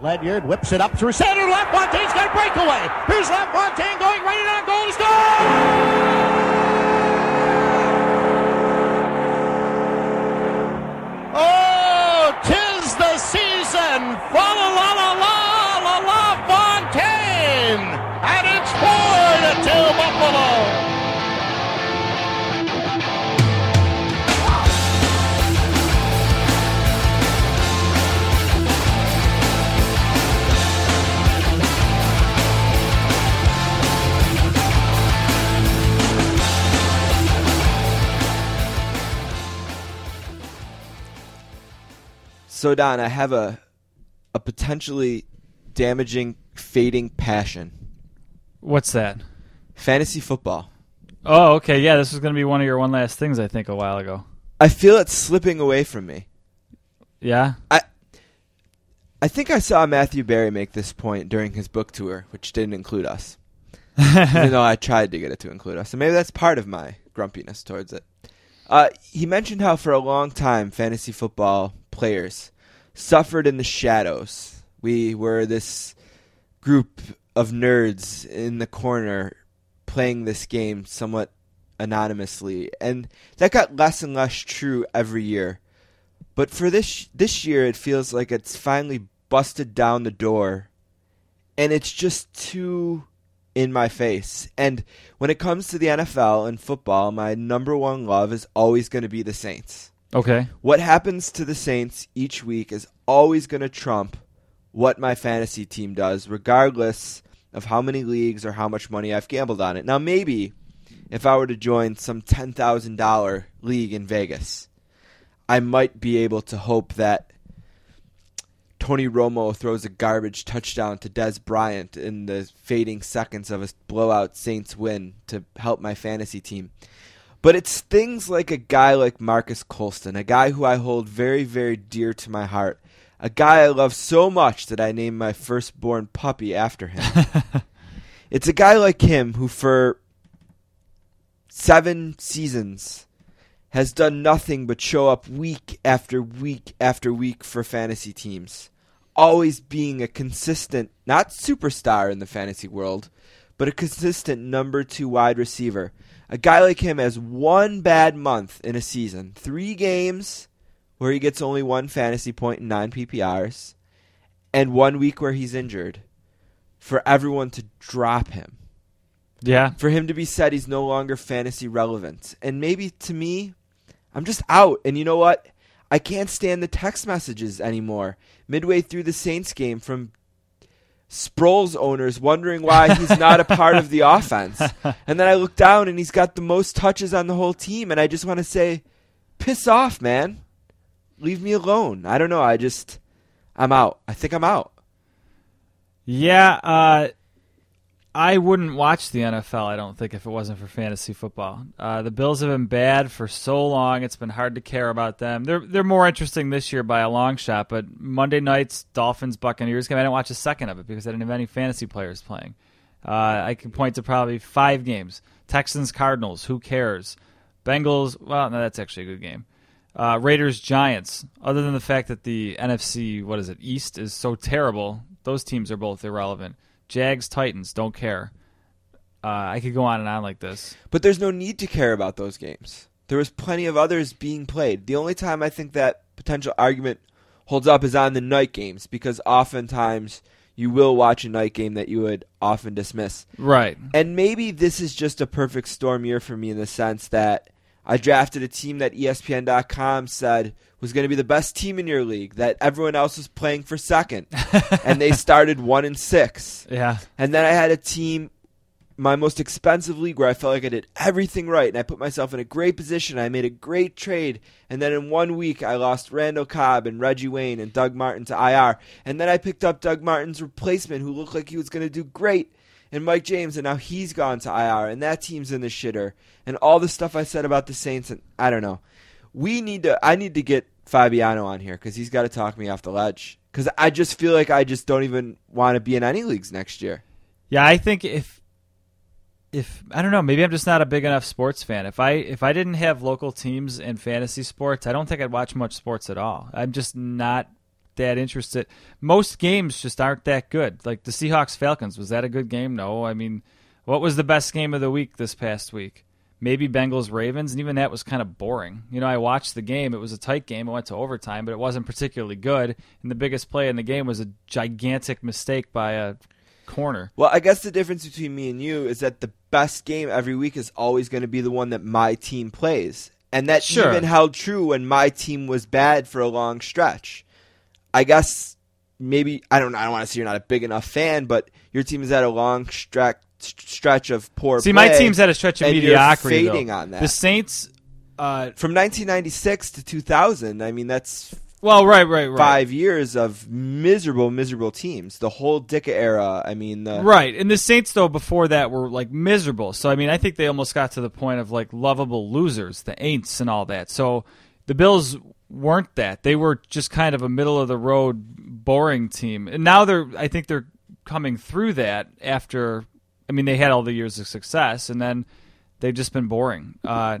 Ledyard whips it up through center. LaFontaine's got a breakaway. Here's LaFontaine going right in on goal to score! Oh, tis the season! Fa la la la la la Fontaine! And it's four to two Buffalo! So Don, I have a a potentially damaging fading passion. What's that? Fantasy football. Oh, okay. Yeah, this was going to be one of your one last things, I think, a while ago. I feel it slipping away from me. Yeah? I I think I saw Matthew Berry make this point during his book tour, which didn't include us. Even though I tried to get it to include us. And maybe that's part of my grumpiness towards it. Uh, he mentioned how for a long time fantasy football players suffered in the shadows. We were this group of nerds in the corner playing this game somewhat anonymously, and that got less and less true every year. But for this this year, it feels like it's finally busted down the door, and it's just too in my face. And when it comes to the NFL and football, my number one love is always going to be the Saints. Okay. What happens to the Saints each week is always going to trump what my fantasy team does, regardless of how many leagues or how much money I've gambled on it. Now, maybe if I were to join some $10,000 league in Vegas, I might be able to hope that Tony Romo throws a garbage touchdown to Dez Bryant in the fading seconds of a blowout Saints win to help my fantasy team. But it's things like a guy like Marques Colston, a guy who I hold very, very dear to my heart, a guy I love so much that I named my firstborn puppy after him. it's a guy like him who, for seven seasons, has done nothing but show up week after week after week for fantasy teams. Always being a consistent, not superstar in the fantasy world, but a consistent number two wide receiver. A guy like him has one bad month in a season, three games where he gets only one fantasy point in nine PPRs, and one week where he's injured. For everyone to drop him Yeah. for him to be said he's no longer fantasy relevant. And maybe to me, I'm just out. And you know what? I can't stand the text messages anymore. Midway through the Saints game from Sproles owners wondering why he's not a part of the offense. And then I look down and he's got the most touches on the whole team. And I just want to say, piss off, man. Leave me alone. I don't know. I just, I'm out. I think I'm out. Yeah, uh, I wouldn't watch the NFL, I don't think, if it wasn't for fantasy football. Uh, the Bills have been bad for so long; it's been hard to care about them. They're they're more interesting this year by a long shot. But Monday night's Dolphins Buccaneers game, I didn't watch a second of it because I didn't have any fantasy players playing. Uh, I can point to probably five games: Texans Cardinals. Who cares? Bengals. Well, no, that's actually a good game. Uh, Raiders Giants. Other than the fact that the NFC, what is it, East is so terrible, those teams are both irrelevant. Jags Titans. Don't care. Uh, I could go on and on like this. But there's no need to care about those games. There was plenty of others being played. The only time I think that potential argument holds up is on the night games because oftentimes you will watch a night game that you would often dismiss. Right. And maybe this is just a perfect storm year for me in the sense that I drafted a team that ESPN.com said was going to be the best team in your league, that everyone else was playing for second, and they started one and six. Yeah. And then I had a team, my most expensive league, where I felt like I did everything right, and I put myself in a great position. I made a great trade, and then in one week I lost Randall Cobb and Reggie Wayne and Doug Martin to IR, and then I picked up Doug Martin's replacement, who looked like he was going to do great, and Mike James, and now he's gone to IR, and that team's in the shitter, and all the stuff I said about the Saints, and I don't know. We need to. I need to get Fabiano on here because he's got to talk me off the ledge. Because I just feel like I just don't even want to be in any leagues next year. Yeah, I think if if I don't know, maybe I'm just not a big enough sports fan. If I if I didn't have local teams and fantasy sports, I don't think I'd watch much sports at all. I'm just not that interested. Most games just aren't that good. Like the Seahawks Falcons, was that a good game? No. I mean, what was the best game of the week this past week? Maybe Bengals Ravens, and even that was kind of boring. You know, I watched the game. It was a tight game. It went to overtime, but it wasn't particularly good. And the biggest play in the game was a gigantic mistake by a corner. Well, I guess the difference between me and you is that the best game every week is always going to be the one that my team plays. And that Sure. even held true when my team was bad for a long stretch. I guess maybe I don't I don't want to say you're not a big enough fan, but your team is at a long stretch stretch of poor See, my team's at a stretch of mediocrity. though. fading on that. The Saints. Uh, from 1996 to 2000. I mean, that's well, right, right, right. five years of miserable, miserable teams. The whole Ditka era. I mean, the, Right, and the Saints though before that were like miserable. So I mean, I think they almost got to the point of like lovable losers, the Aints and all that. So the Bills weren't that. They were just kind of a middle of the road, boring team. And now they're, I think they're coming through that after. I mean, they had all the years of success, and then they've just been boring. Uh,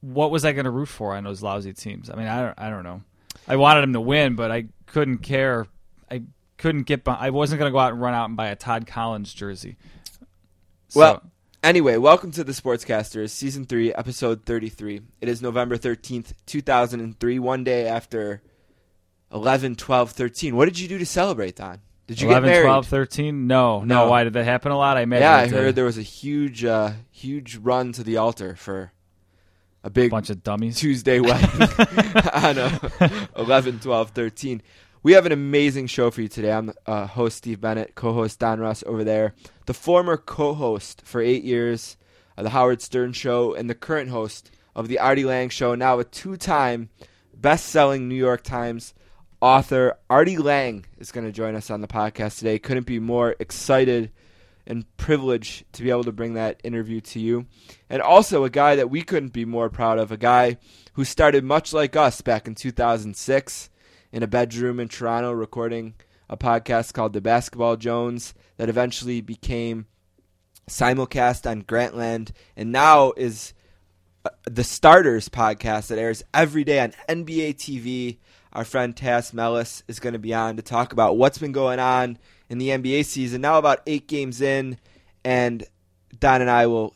what was I going to root for on those lousy teams? I mean, I don't, I don't know. I wanted them to win, but I couldn't care. I couldn't get. By, I wasn't going to go out and run out and buy a Todd Collins jersey. So- Well, anyway, welcome to the Sportscasters, season three, episode thirty-three. It is November thirteenth, two thousand and three. One day after 11, 12, 13. What did you do to celebrate, Don? Did you 11, get married? 12, 13? No, no, No. Why did that happen a lot? I imagine. yeah, I did. heard there was a huge, uh, huge run to the altar for a big bunch of dummies. Tuesday wedding on uh, 11, 12, 13. We have an amazing show for you today. I'm uh, host Steve Bennett, co-host Don Russ over there, the former co-host for eight years of the Howard Stern Show, and the current host of the Artie Lange Show. Now a two-time best-selling New York Times author. Artie Lange is going to join us on the podcast today. Couldn't be more excited and privileged to be able to bring that interview to you. And also a guy that we couldn't be more proud of, a guy who started much like us back in 2006 in a bedroom in Toronto recording a podcast called The Basketball Jones that eventually became simulcast on Grantland and now is uh, the Starters podcast that airs every day on NBA TV. Our friend Tas Melas is going to be on to talk about what's been going on in the NBA season. Now, about eight games in, and Don and I will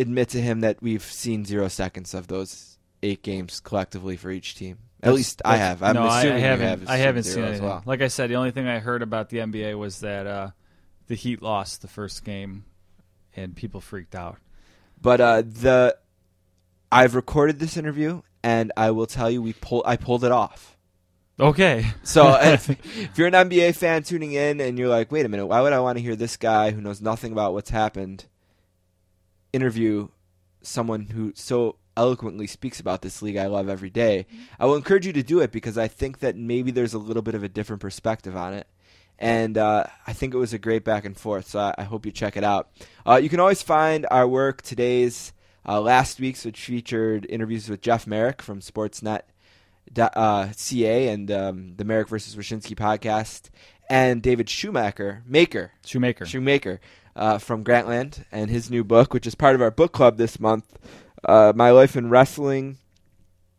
admit to him that we've seen zero seconds of those eight games collectively for each team. At least I have. I'm no, I- I haven't. have I haven't seen anything. well. Like I said, the only thing I heard about the NBA was that uh, the Heat lost the first game, and people freaked out. But uh, the I've recorded this interview, and I will tell you, we pull I pulled it off. Okay. So if, if you're an NBA fan tuning in and you're like, wait a minute, why would I want to hear this guy who knows nothing about what's happened interview someone who so eloquently speaks about this league I love every day? I will encourage you to do it because I think that maybe there's a little bit of a different perspective on it. And uh, I think it was a great back and forth, so I, I hope you check it out. Uh, you can always find our work today's, uh, last week's, which featured interviews with Jeff Marek from Sportsnet.ca uh, CA and um, the Marek versus Wyshynski podcast, and David Shoemaker, Maker, Shoemaker. Shoemaker uh, from Grantland, and his new book, which is part of our book club this month, uh, My Life in Wrestling,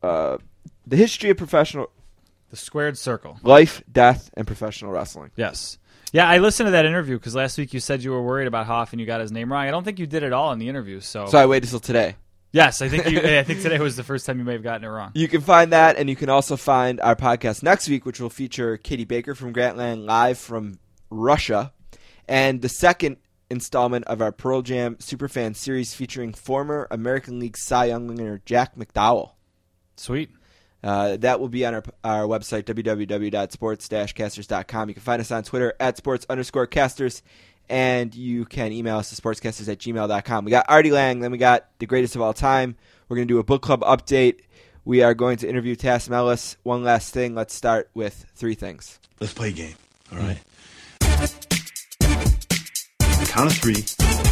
uh, the history of professional the squared circle. life, death, and professional wrestling. Yes. Yeah, I listened to that interview because last week you said you were worried about how and you got his name wrong. I don't think you did at all in the interview. So, So I waited till today. yes, I think you, I think today was the first time you may have gotten it wrong. You can find that, and you can also find our podcast next week, which will feature Katie Baker from Grantland live from Russia, and the second installment of our Pearl Jam Superfan series featuring former American League Cy Young winner Jack McDowell. Sweet. Uh, that will be on our, our website, www.sports-casters.com. You can find us on Twitter at sports underscore casters, and you can email us at sportscasters at gmail.com. We got Artie Lange, then we got the greatest of all time. We're going to do a book club update. We are going to interview Tas Melas. One last thing. Let's start with three things. Let's play a game. All right. Count of three.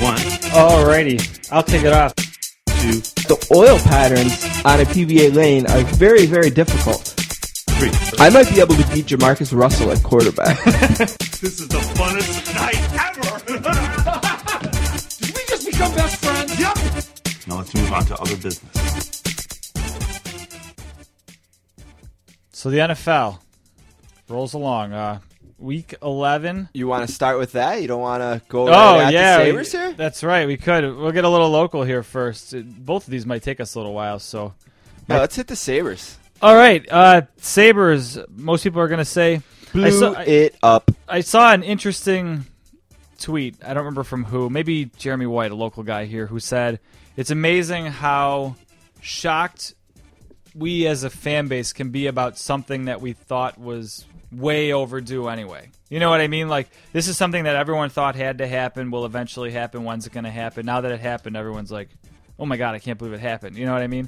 One, Alrighty, I'll take it off. two, The oil patterns on a PBA lane are very, very difficult. three. I might be able to beat Jamarcus Russell at quarterback. This is the funnest night ever. Did we just become best friends? yep. Now let's move on to other business. So the NFL, rolls along. Uh, week eleven. You want to start with that? You don't want to go Oh right yeah, the we- Sabres here? that's right. We could. We'll get a little local here first. Both of these might take us a little while. So, Yeah, let's hit the Sabres. all right, uh, Sabers. Most people are going to say. I Blew saw, I, it up. I saw an interesting tweet. I don't remember from who. Maybe Jeremy White, a local guy here, who said it's amazing how shocked we as a fan base can be about something that we thought was way overdue anyway. You know what I mean? Like this is something that everyone thought had to happen, will eventually happen. When's it going to happen? Now that it happened, everyone's like, "Oh my god, I can't believe it happened." You know what I mean?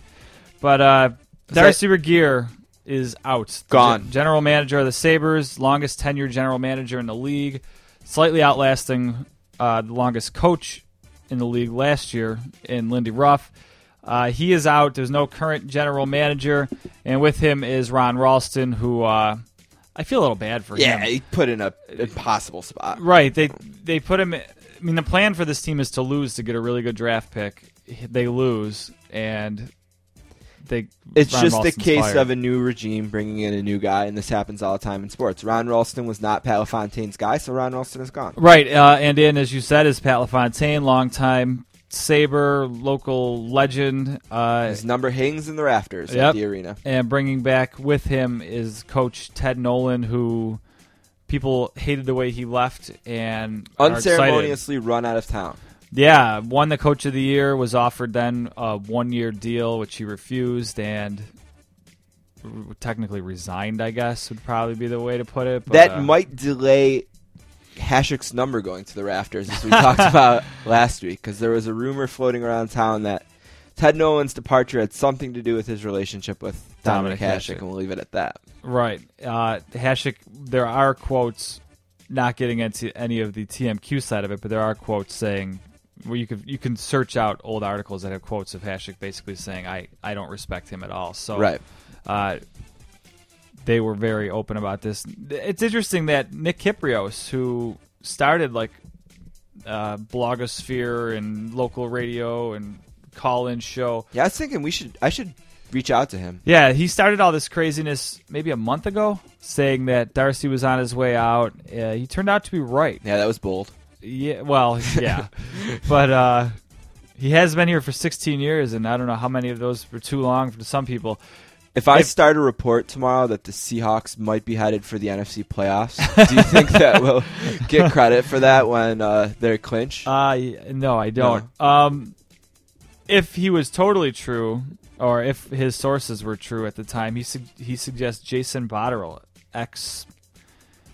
But uh, Darcy Regier is out. Gone. gen- general manager of the Sabers, longest tenured general manager in the league, slightly outlasting uh, the longest coach in the league last year in Lindy Ruff. Uh, he is out. There's no current general manager, and with him is Ron Rolston, who uh, I feel a little bad for Yeah, him. Yeah, he put in a impossible spot. Right. They they put him. I mean, the plan for this team is to lose to get a really good draft pick. They lose, and they. It's Ron just Rolston's the case fired. of a new regime bringing in a new guy, and this happens all the time in sports. Ron Rolston was not Pat LaFontaine's guy, so Ron Rolston is gone. Right, uh, and in as you said is Pat LaFontaine, longtime Saber, local legend. Uh, His number hangs in the rafters Yep. at the arena. and bringing back with him is Coach Ted Nolan, who people hated the way he left and. Unceremoniously run out of town. Yeah, won the Coach of the Year. Was offered then a one-year deal, which he refused, and technically resigned. I guess would probably be the way to put it. But, that uh, might delay Hasek's number going to the rafters, as we talked about last week, because there was a rumor floating around town that Ted Nolan's departure had something to do with his relationship with Dominic, Dominic Hasek, Hasek. and we'll leave it at that. Right. Uh, Hasek, there are quotes, not getting into any of the TMQ side of it, but there are quotes saying where you could you can search out old articles that have quotes of Hashik basically saying I, I don't respect him at all. So Right. uh, they were very open about this. It's interesting that Nick Kypreos, who started like uh, blogosphere and local radio and call-in show, Yeah, I was thinking we should. I should reach out to him. yeah, he started all this craziness maybe a month ago, saying that Darcy was on his way out. Uh, he turned out to be right. Yeah, that was bold. Yeah, well, yeah, but uh, he has been here for 16 years, and I don't know how many of those were too long for some people. If I start a report tomorrow that the Seahawks might be headed for the NFC playoffs, do you think that we'll get credit for that when uh, they're clinch? Uh, no, I don't. Um, if he was totally true, or if his sources were true at the time, he sug- he suggests Jason Botterill, ex,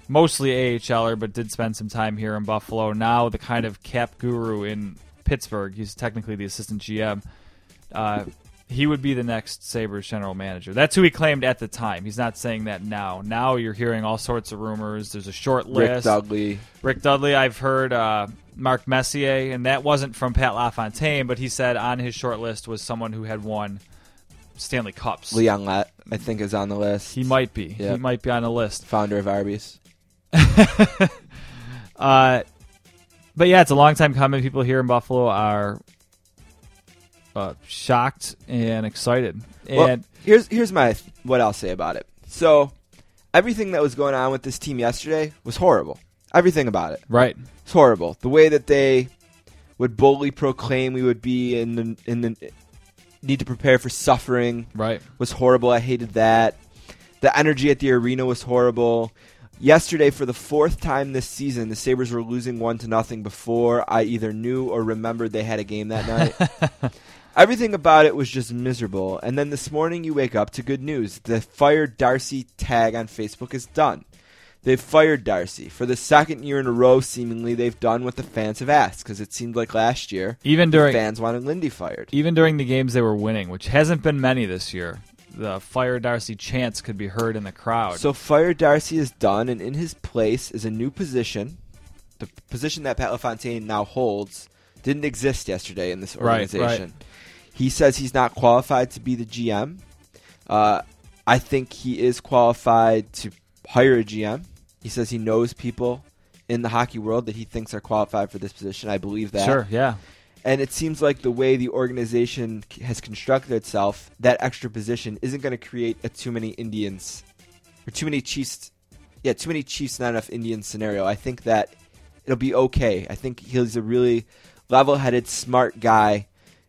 mostly AHLer, but did spend some time here in Buffalo. Now the kind of cap guru in Pittsburgh. He's technically the assistant GM. Uh, he would be the next Sabres general manager. That's who he claimed at the time. He's not saying that now. Now you're hearing all sorts of rumors. There's a short list. Rick Dudley. Rick Dudley, I've heard uh, Mark Messier, and that wasn't from Pat LaFontaine, but he said on his short list was someone who had won Stanley Cups. Leon Lett, I think, is on the list. He might be. He might be on the list. founder of Arby's. Uh, but yeah, it's a long time coming. People here in Buffalo are uh, shocked and excited. And Well, here's here's my what I'll say about it. So, everything that was going on with this team yesterday was horrible. Everything about it. right, It's horrible. The way that they would boldly proclaim we would be in the in the need to prepare for suffering right, was horrible. I hated that. The energy at the arena was horrible. Yesterday, for the fourth time this season, the Sabres were losing one to nothing before I either knew or remembered they had a game that night. Everything about it was just miserable. And then this morning, you wake up to good news. The fired Darcy tag on Facebook is done. They've fired Darcy. For the second year in a row, seemingly, they've done what the fans have asked, because it seemed like last year even the during fans wanted Lindy fired. even during the games they were winning, which hasn't been many this year. The fire Darcy chants could be heard in the crowd. So fire Darcy is done, and in his place is a new position. The position that Pat LaFontaine now holds didn't exist yesterday in this organization. Right, organization. He says he's not qualified to be the GM. Uh, I think he is qualified to hire a GM. He says he knows people in the hockey world that he thinks are qualified for this position. I believe that. sure, yeah, And it seems like the way the organization has constructed itself, that extra position isn't going to create a too many Indians or too many Chiefs yeah, too many Chiefs, not enough Indians scenario. I think that it'll be okay. I think he's a really level-headed, smart guy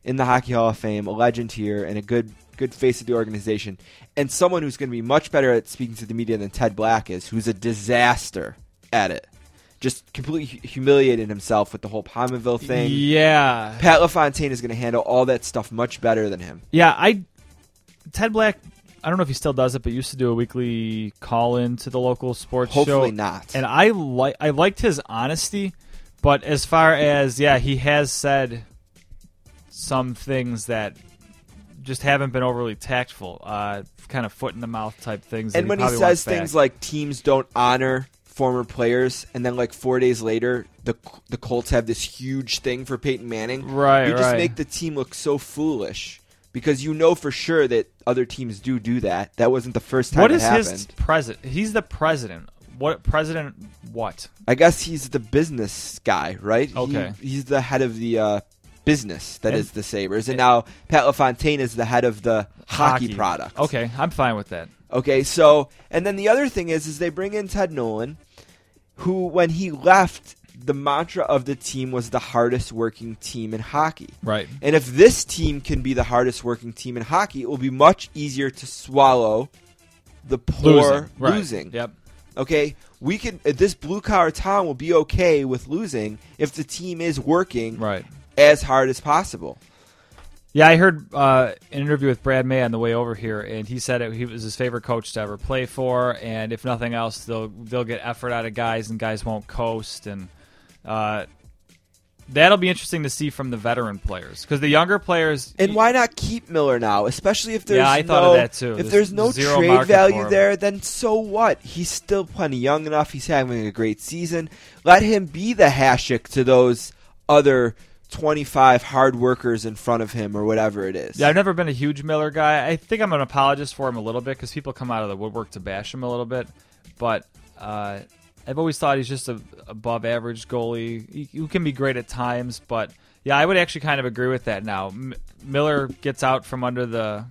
in the Hockey Hall of Fame, a legend here, and a good good face of the organization, and someone who's going to be much better at speaking to the media than Ted Black is, who's a disaster at it. Just completely hu- humiliated himself with the whole Pominville thing. Yeah, Pat LaFontaine is going to handle all that stuff much better than him. yeah. I Ted Black. I don't know if he still does it, but used to do a weekly call in to the local sports show. Hopefully not. And I like I liked his honesty, but as far as yeah, he has said some things that just haven't been overly tactful, uh, kind of foot in the mouth type things. and when he probably says things back. like teams don't honor former players, and then like four days later, the the Colts have this huge thing for Peyton Manning, Right, You just right. make the team look so foolish because you know for sure that other teams do do that. That wasn't the first time What is it is happened. his president? He's the president. What president? What? I guess he's the business guy, right? He- Okay. he's the head of the uh, business that And- is the Sabers, and eh, now Pat LaFontaine is the head of the hockey, product. Okay, I'm fine with that. Okay, so and then the other thing is is they bring in Ted Nolan, who when he left, the mantra of the team was the hardest working team in hockey. Right. And if this team can be the hardest working team in hockey, it will be much easier to swallow the poor Right. losing. Yep. Okay, we can. This blue collar town will be okay with losing if the team is working Right. As hard as possible. Yeah, I heard uh, an interview with Brad May on the way over here, and he said it, he was his favorite coach to ever play for. And if nothing else, they'll they'll get effort out of guys, and guys won't coast. And uh, that'll be interesting to see from the veteran players because the younger players. And why not keep Miller now? Especially if there's Yeah, I thought no, of that too. If There's there's no trade value there, then so what? He's still plenty young enough. He's having a great season. Let him be the Hasek to those other 25 hard workers in front of him or whatever it is. Yeah, I've never been a huge Miller guy. I think I'm an apologist for him a little bit because people come out of the woodwork to bash him a little bit. But uh, I've always thought he's just a above average goalie who can be great at times. But yeah, I would actually kind of agree with that now. M- Miller gets out from under the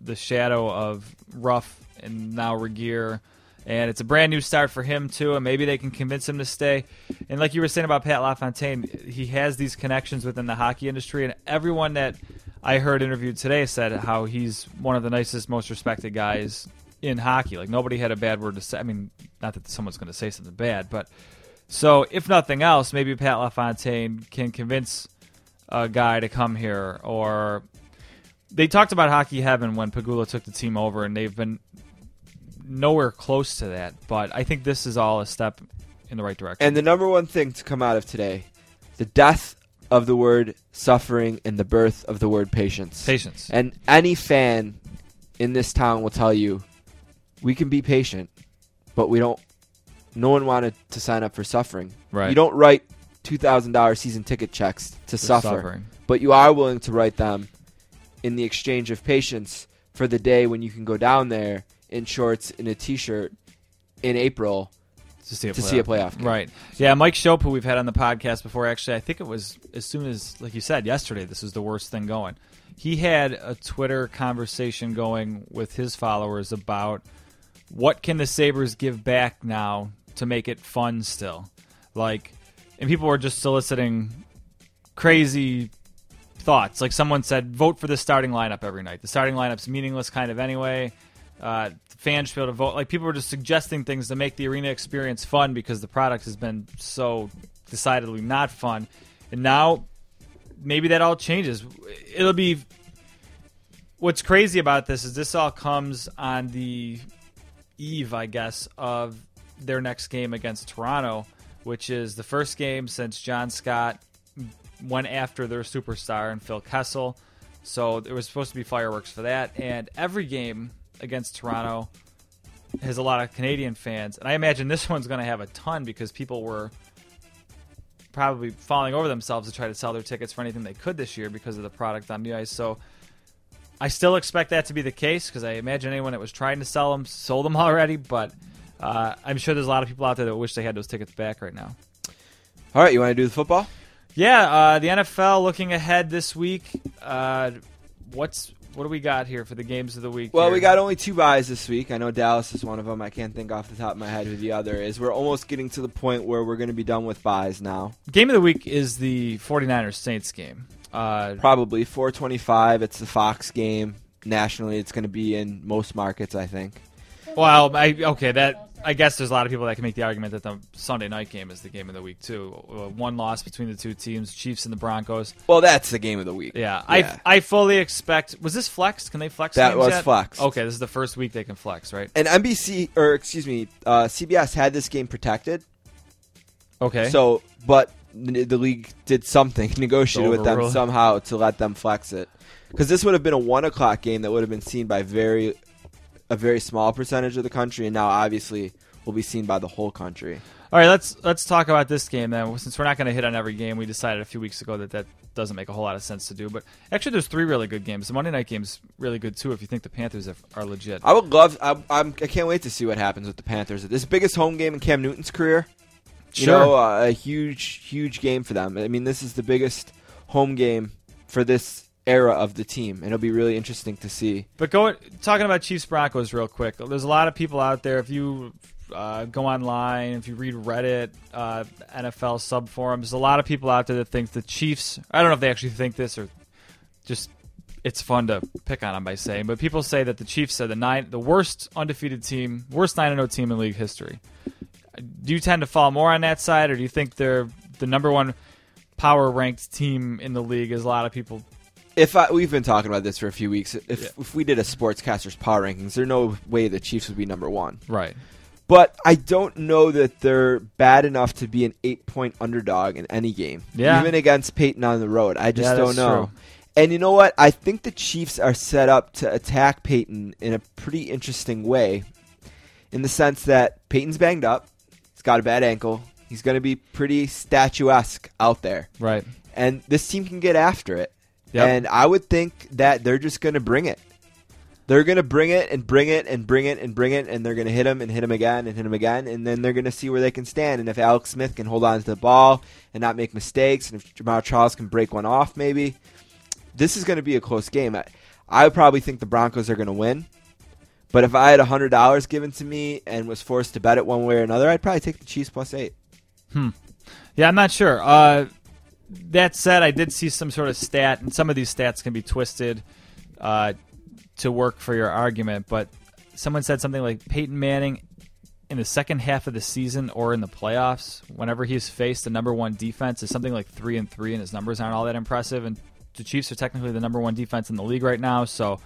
the shadow of Ruff and now Regier. And it's a brand new start for him too, and maybe they can convince him to stay. And like you were saying about Pat LaFontaine, he has these connections within the hockey industry, and everyone that I heard interviewed today said how he's one of the nicest, most respected guys in hockey. Like nobody had a bad word to say. I mean, not that someone's going to say something bad, but so if nothing else, maybe Pat LaFontaine can convince a guy to come here. Or they talked about hockey heaven when Pegula took the team over, and they've been nowhere close to that. But I think this is all a step in the right direction. And the number one thing to come out of today, the death of the word suffering and the birth of the word patience. patience. And any fan in this town will tell you, we can be patient, but we don't. No one wanted to sign up for suffering. Right. You don't write two thousand dollars season ticket checks to suffer, suffering. but you are willing to write them in the exchange of patience for the day when you can go down there in shorts and a t-shirt in April to see a to playoff. see a playoff game. Right. Yeah, Mike Schopp, who we've had on the podcast before, actually, I think it was as soon as, like you said, yesterday, this was the worst thing going. He had a Twitter conversation going with his followers about what can the Sabres give back now to make it fun still. Like, and people were just soliciting crazy thoughts. Like someone said, vote for the starting lineup every night. The starting lineup's meaningless kind of anyway. Uh, fans should be able to vote. Like people were just suggesting things to make the arena experience fun because the product has been so decidedly not fun. And now maybe that all changes. It'll be. What's crazy about this is this all comes on the eve, I guess, of their next game against Toronto, which is the first game since John Scott went after their superstar and Phil Kessel. So there was supposed to be fireworks for that. And every game against Toronto has a lot of Canadian fans. And I imagine this one's going to have a ton because people were probably falling over themselves to try to sell their tickets for anything they could this year because of the product on the ice. So I still expect that to be the case because I imagine anyone that was trying to sell them sold them already. But uh, I'm sure there's a lot of people out there that wish they had those tickets back right now. All right, you want to do the football? Yeah, uh, the NFL looking ahead this week. Uh, what's what do we got here for the games of the week? Well, here? we got only two buys this week. I know Dallas is one of them. I can't think off the top of my head who the other is. We're almost getting to the point where we're going to be done with buys now. game of the week is the 49ers Saints game. Uh, Probably 425. It's the Fox game. Nationally, it's going to be in most markets, I think. well, I, okay, that I guess there's a lot of people that can make the argument that the Sunday night game is the game of the week too. Uh, One loss between the two teams, Chiefs and the Broncos. Well, that's the game of the week. Yeah, Yeah. I I fully expect. Was this flexed? Can they flex? That was yet? flexed. Okay, this is the first week they can flex, right? And NBC, or excuse me, uh, CBS had this game protected. Okay. So, but the league did something, negotiated with them somehow to let them flex it. Because this would have been a one o'clock game that would have been seen by very, a very small percentage of the country, and now obviously will be seen by the whole country. All right, let's let's talk about this game then. Since we're not going to hit on every game, we decided a few weeks ago that that doesn't make a whole lot of sense to do. But actually, there's three really good games. The Monday night game's really good too. If you think the Panthers are, are legit, I would love. I, I'm. I can't wait to see what happens with the Panthers. This biggest home game in Cam Newton's career. You know, uh, a huge, huge game for them. I mean, this is the biggest home game for this era of the team, and it'll be really interesting to see. But going talking about Chiefs Broncos real quick. There's a lot of people out there. If you uh, go online, if you read Reddit, uh, NFL sub forums, there's a lot of people out there that think the Chiefs. I don't know if they actually think this or just it's fun to pick on them by saying, but people say that the Chiefs are the nine, the worst undefeated team, worst nine and zero team in league history. Do you tend to fall more on that side, or do you think they're the number one power ranked team in the league? As a lot of people If I, we've been talking about this for a few weeks, if Yeah. if we did a sportscaster's power rankings, there's no way the Chiefs would be number one. right. But I don't know that they're bad enough to be an eight point underdog in any game. Yeah. Even against Peyton on the road. I just Yeah, don't know. true. And you know what? I think the Chiefs are set up to attack Peyton in a pretty interesting way in the sense that Peyton's banged up. He's got a bad ankle. He's going to be pretty statuesque out there. Right. And this team can get after it. Yep. And I would think that they're just going to bring it. They're going to bring it and bring it and bring it and bring it, and they're going to hit him and hit him again and hit him again, and then they're going to see where they can stand. And if Alex Smith can hold on to the ball and not make mistakes, and if Jamaal Charles can break one off, maybe this is going to be a close game. I, I would probably think the Broncos are going to win. But if I had hundred dollars given to me and was forced to bet it one way or another, I'd probably take the Chiefs plus eight. Hmm. Yeah, I'm not sure. Uh, that said, I did see some sort of stat, and some of these stats can be twisted uh, to work for your argument. But someone said something like Peyton Manning in the second half of the season or in the playoffs, whenever he's faced the number one defense, is something like three and three, and his numbers aren't all that impressive. And the Chiefs are technically the number one defense in the league right now, so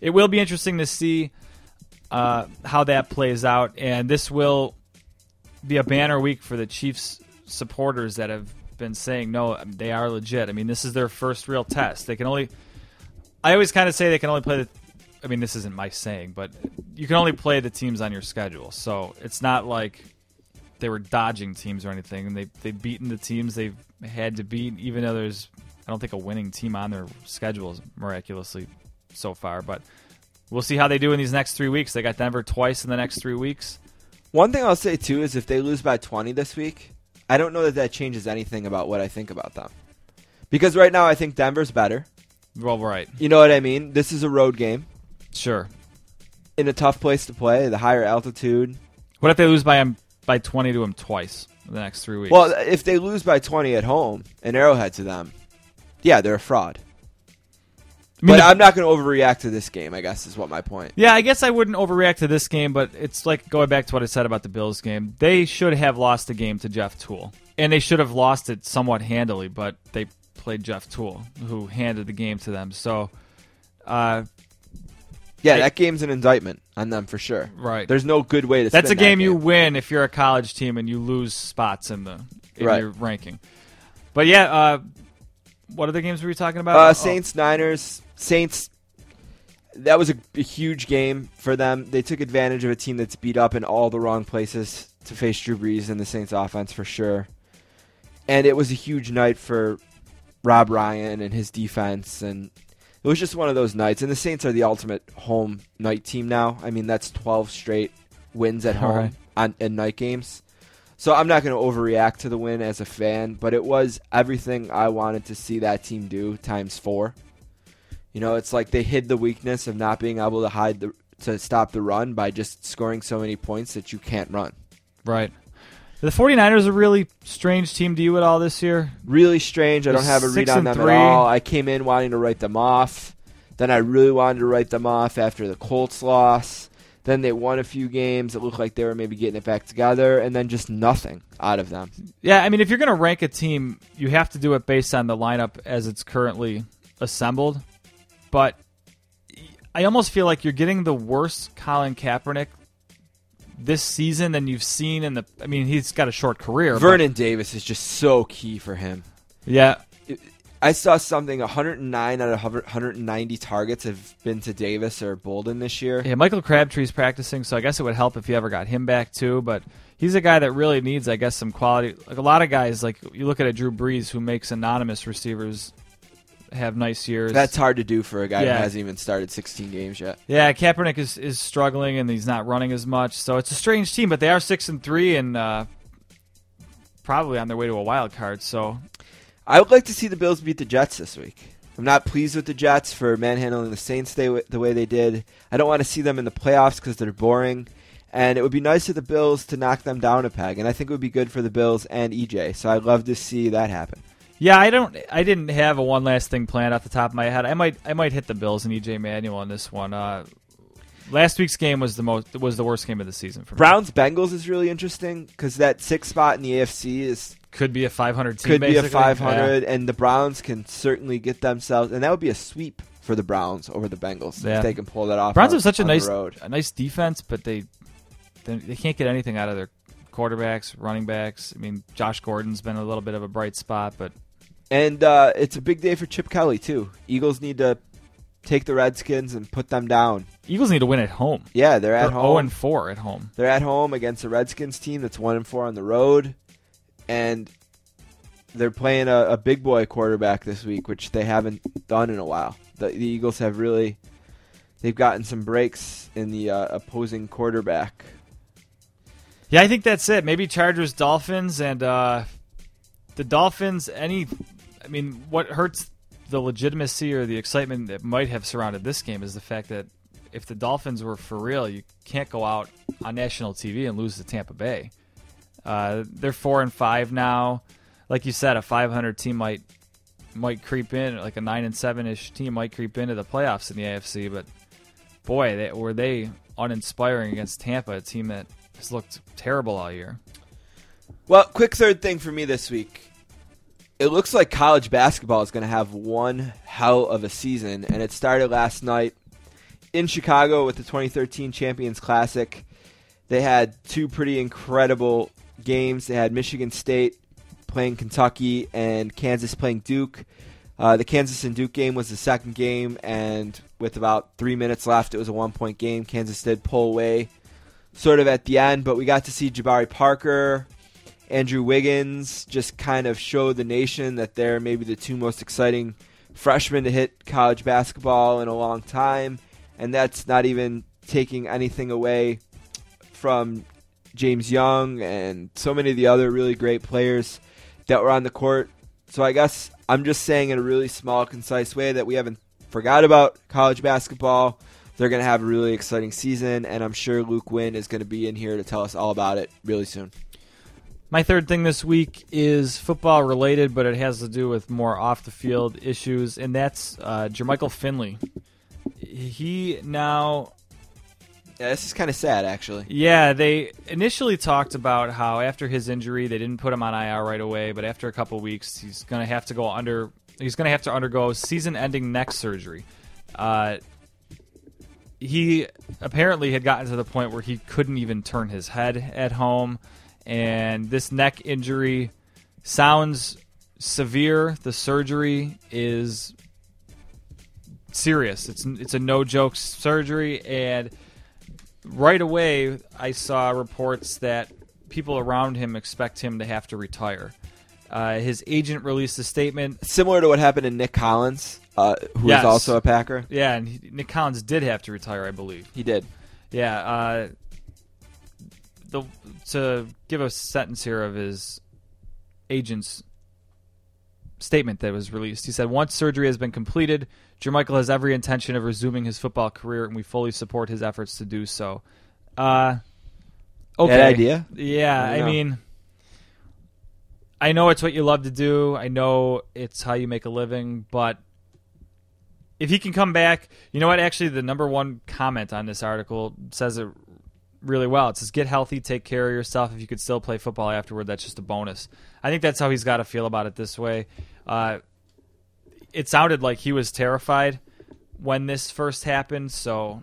it will be interesting to see uh, how that plays out. And this will be a banner week for the Chiefs supporters that have been saying no, um, they are legit. I mean, this is their first real test. They can only. I always kind of say they can only play the. I mean, this isn't my saying, but you can only play the teams on your schedule. So it's not like they were dodging teams or anything. And they they've beaten the teams they've had to beat, even though there's I don't think a winning team on their schedules miraculously so far. But we'll see how they do in these next three weeks. They got Denver twice in the next three weeks. One thing I'll say too is if they lose by 20 this week, I don't know that that changes anything about what I think about them. Because right now I think Denver's better. Well, right, You know what I mean? This is a road game sure. in a tough place to play, the higher altitude. What if they lose by um, by twenty to him twice in the next three weeks? Well, if they lose by 20 at home, an arrowhead to them, yeah, they're a fraud. I mean, but the- I'm not going to overreact to this game, I guess is what my point. yeah, I guess I wouldn't overreact to this game, but it's like going back to what I said about the Bills game. They should have lost the game to Jeff Tuel, and they should have lost it somewhat handily, but they played Jeff Tuel, who handed the game to them. So, uh, Yeah, I- that game's an indictment on them for sure. Right. There's no good way to that's a spin that game you win if you're a college team and you lose spots in the in Right. your ranking. But yeah, uh, what other games were we talking about? Uh, Oh, Saints Niners Saints. That was a, a huge game for them. They took advantage of a team that's beat up in all the wrong places to face Drew Brees and the Saints offense for sure. And it was a huge night for Rob Ryan and his defense, and it was just one of those nights. And the Saints are the ultimate home night team now. I mean, that's twelve straight wins at home right. on in night games. So I'm not going to overreact to the win as a fan, but it was everything I wanted to see that team do times four. You know, it's like they hid the weakness of not being able to hide the to stop the run by just scoring so many points that you can't run. Right. The 49ers a really strange team to you at all this year? Really strange. I They're don't have a read on them three. at all. I came in wanting to write them off. Then I really wanted to write them off after the Colts loss. Then they won a few games. It looked like they were maybe getting it back together, and then just nothing out of them. Yeah, I mean, if you're going to rank a team, you have to do it based on the lineup as it's currently assembled. But I almost feel like you're getting the worst Colin Kaepernick this season than you've seen in the. I mean, he's got a short career. but- Vernon Davis is just so key for him. yeah, I saw something 109 out of 190 targets have been to Davis or Boldin this year. yeah. Michael Crabtree's practicing, so I guess it would help if you ever got him back too. But he's a guy that really needs, I guess, some quality. Like a lot of guys, like you look at a Drew Brees who makes anonymous receivers have nice years. That's hard to do for a guy Yeah. who hasn't even started 16 games yet. Yeah, Kaepernick is, is struggling and he's not running as much, so it's a strange team. But they are six and three and uh, probably on their way to a wild card. So I would like to see the Bills beat the Jets this week. I'm not pleased with the Jets for manhandling the Saints the, the way they did. I don't want to see them in the playoffs because they're boring. And it would be nice for the Bills to knock them down a peg. And I think it would be good for the Bills and EJ. So I'd love to see that happen. Yeah, I don't, I didn't have a one last thing planned off the top of my head. I might, I might hit the Bills and EJ Manuel on this one. Uh, last week's game was the most, was the worst game of the season for me. Browns Bengals is really interesting because that sixth spot in the AFC is could be a 500 team. could be a basically. 500, and the Browns can certainly get themselves, and that would be a sweep for the Browns over the Bengals Yeah. if they can pull that off. Browns on- have such a nice, road. a nice defense, but they, they, they can't get anything out of their quarterbacks, running backs. I mean, Josh Gordon's been a little bit of a bright spot, but And uh, it's a big day for Chip Kelly too. Eagles need to take the Redskins and put them down. Eagles need to win at home. Yeah, they're at They're home. 0 and 4 at home. They're at home against a Redskins team that's one and four on the road, and they're playing a, a big boy quarterback this week, which they haven't done in a while. The, the Eagles have really they've gotten some breaks in the uh, opposing quarterback. Yeah, I think that's it. Maybe Chargers, Dolphins, and uh, the Dolphins. Any, I mean, what hurts the legitimacy or the excitement that might have surrounded this game is the fact that if the Dolphins were for real, you can't go out on national TV and lose to Tampa Bay. Uh, they're four and five now. Like you said, a 500 team might might creep in, like a nine and seven ish team might creep into the playoffs in the AFC. But boy, they, were they uninspiring against Tampa, a team that has looked terrible all year. Well, quick third thing for me this week. It looks like college basketball is going to have one hell of a season, and it started last night in Chicago with the 2013 Champions Classic. They had two pretty incredible games. They had Michigan State playing Kentucky and Kansas playing Duke. Uh, the Kansas and Duke game was the second game, and with about three minutes left, it was a one point game. Kansas did pull away sort of at the end, but we got to see Jabari Parker, Andrew Wiggins just kind of show the nation that they're maybe the two most exciting freshmen to hit college basketball in a long time, and that's not even taking anything away from James Young and so many of the other really great players that were on the court. So I guess I'm just saying in a really small, concise way that we haven't forgot about college basketball. They're going to have a really exciting season, and I'm sure Luke Winn is going to be in here to tell us all about it really soon. My third thing this week is football related, but it has to do with more off the field issues, and that's uh, Jermichael Finley. He now Yeah, this is kind of sad, actually. Yeah, they initially talked about how after his injury, they didn't put him on IR right away, but after a couple weeks, he's going to have to go under. He's going to have to undergo season-ending neck surgery. Uh, he apparently had gotten to the point where he couldn't even turn his head at home, and this neck injury sounds severe. The surgery is serious. It's it's a no joke surgery, and right away I saw reports that people around him expect him to have to retire. Uh, his agent released a statement. Similar to what happened to Nick Collins, uh, who Yes. is also a Packer. Yeah, and he, Nick Collins did have to retire, I believe. He did. Yeah. Uh, the to give a sentence here of his agent's statement that was released. He said, "Once surgery has been completed, Jermichael has every intention of resuming his football career, and we fully support his efforts to do so." Uh, okay. That idea? Yeah, I I, mean, I know it's what you love to do. I know it's how you make a living, but if he can come back, you know what? Actually, the number one comment on this article says it really well. It says, "Get healthy, take care of yourself. If you could still play football afterward, that's just a bonus." I think that's how he's got to feel about it this way. Uh, it sounded like he was terrified when this first happened, so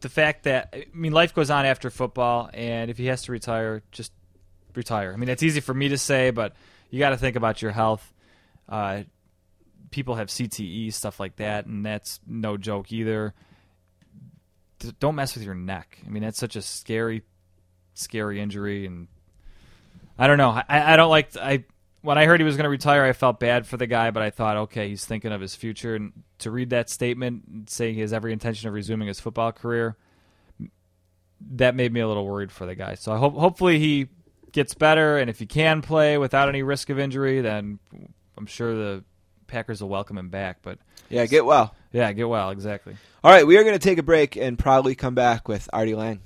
the fact that I mean, life goes on after football, and if he has to retire, just retire. I mean, it's easy for me to say, but you got to think about your health. Uh, people have CTE stuff like that, and that's no joke either. Don't mess with your neck. I mean, that's such a scary, scary injury, and I don't know. I, I don't like. I when I heard he was going to retire, I felt bad for the guy, but I thought, okay, he's thinking of his future, and to read that statement saying he has every intention of resuming his football career, that made me a little worried for the guy. So I hope hopefully he gets better, and if he can play without any risk of injury, then I'm sure the Packers will welcome him back. But Yeah, get well. Yeah, get well, exactly. All right, we are going to take a break and probably come back with Artie Lange.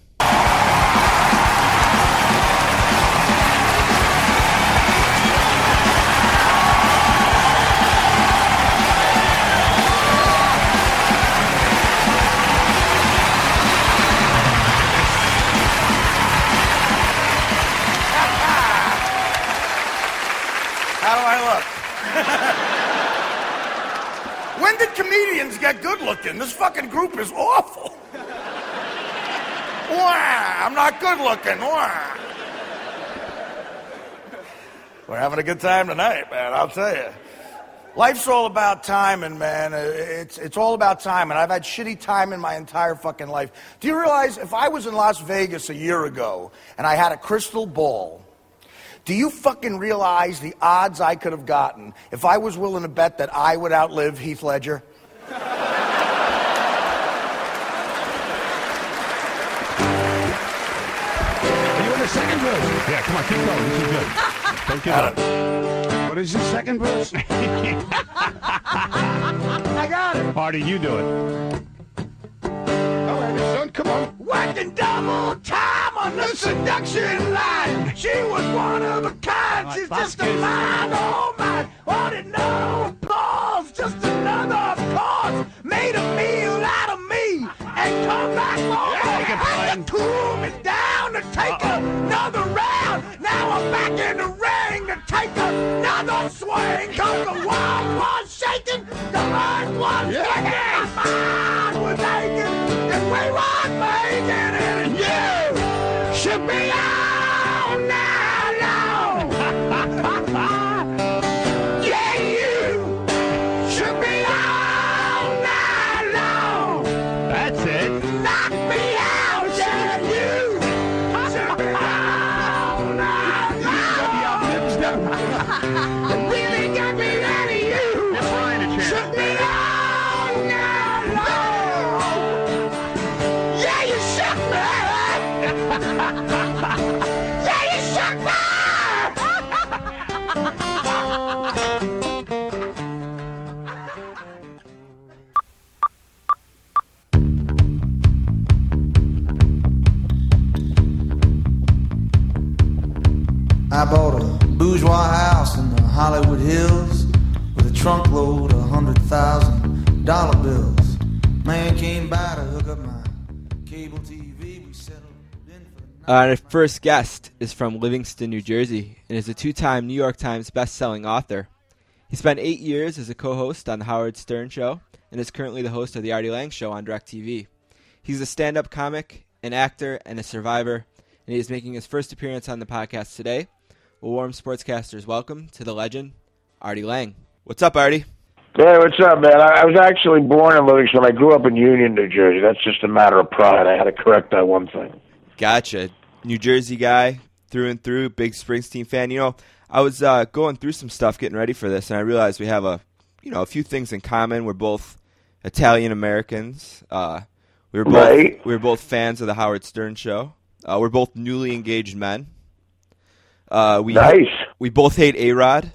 How do I look? when did comedians get good looking? This fucking group is awful. Wah, I'm not good looking. Wah. We're having a good time tonight, man, I'll tell you. Life's all about timing, man. It's, it's all about timing. I've had shitty timing my entire fucking life. Do you realize if I was in Las Vegas a year ago and I had a crystal ball, do you fucking realize the odds I could have gotten if I was willing to bet that I would outlive Heath Ledger? Are you in the second verse? Yeah, come on, keep going. This is good. Don't give up. What is the second verse? I got it. Party, you do it. All right, son, come on. Working double time on the seduction line. She was one of a kind. She's just a mind, oh my. Wanted no applause, just another cause. Made a meal out of me and come back home. take it, Brian. and cool me down to take another round. Now I'm back in the ring to take another swing. Cause the world was shaking, Hollywood Hills with a trunk load of hundred thousand dollar bills. Man came by to hook up my cable TV. We settled. Our first guest is from Livingston, New Jersey, and is a two-time New York Times best-selling author. He spent eight years as a co-host on the Howard Stern Show, and is currently the host of the Artie Lange Show on DirecTV. He's a stand-up comic, an actor, and a survivor, and he is making his first appearance on the podcast today. Warm sportscaster's welcome to the legend, Artie Lange. What's up, Artie? Hey, what's up, man? I, I was actually born in Livingston. I grew up in Union, New Jersey. That's just a matter of pride. I had to correct that one thing. Gotcha. New Jersey guy through and through, big Springsteen fan. You know, I was uh, going through some stuff getting ready for this, and I realized we have a, you know, a few things in common. We're both Italian Americans. Uh, we were both Right. we were both fans of the Howard Stern show. Uh, we're both newly engaged men. Uh, we Nice. we both hate A Rod.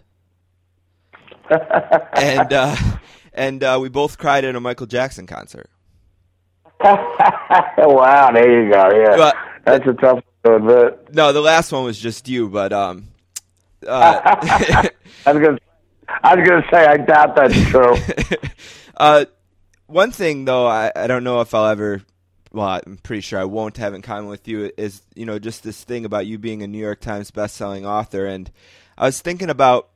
and uh, and uh, we both cried at a Michael Jackson concert. wow, there you go. Yeah, But- that's a tough one to admit. No, the last one was just you, but um, uh, I was gonna, I was gonna say I doubt that's true. uh, one thing though, I, I don't know if I'll ever. Well, I'm pretty sure I won't have in common with you is you know just this thing about you being a New York Times best-selling author, and I was thinking about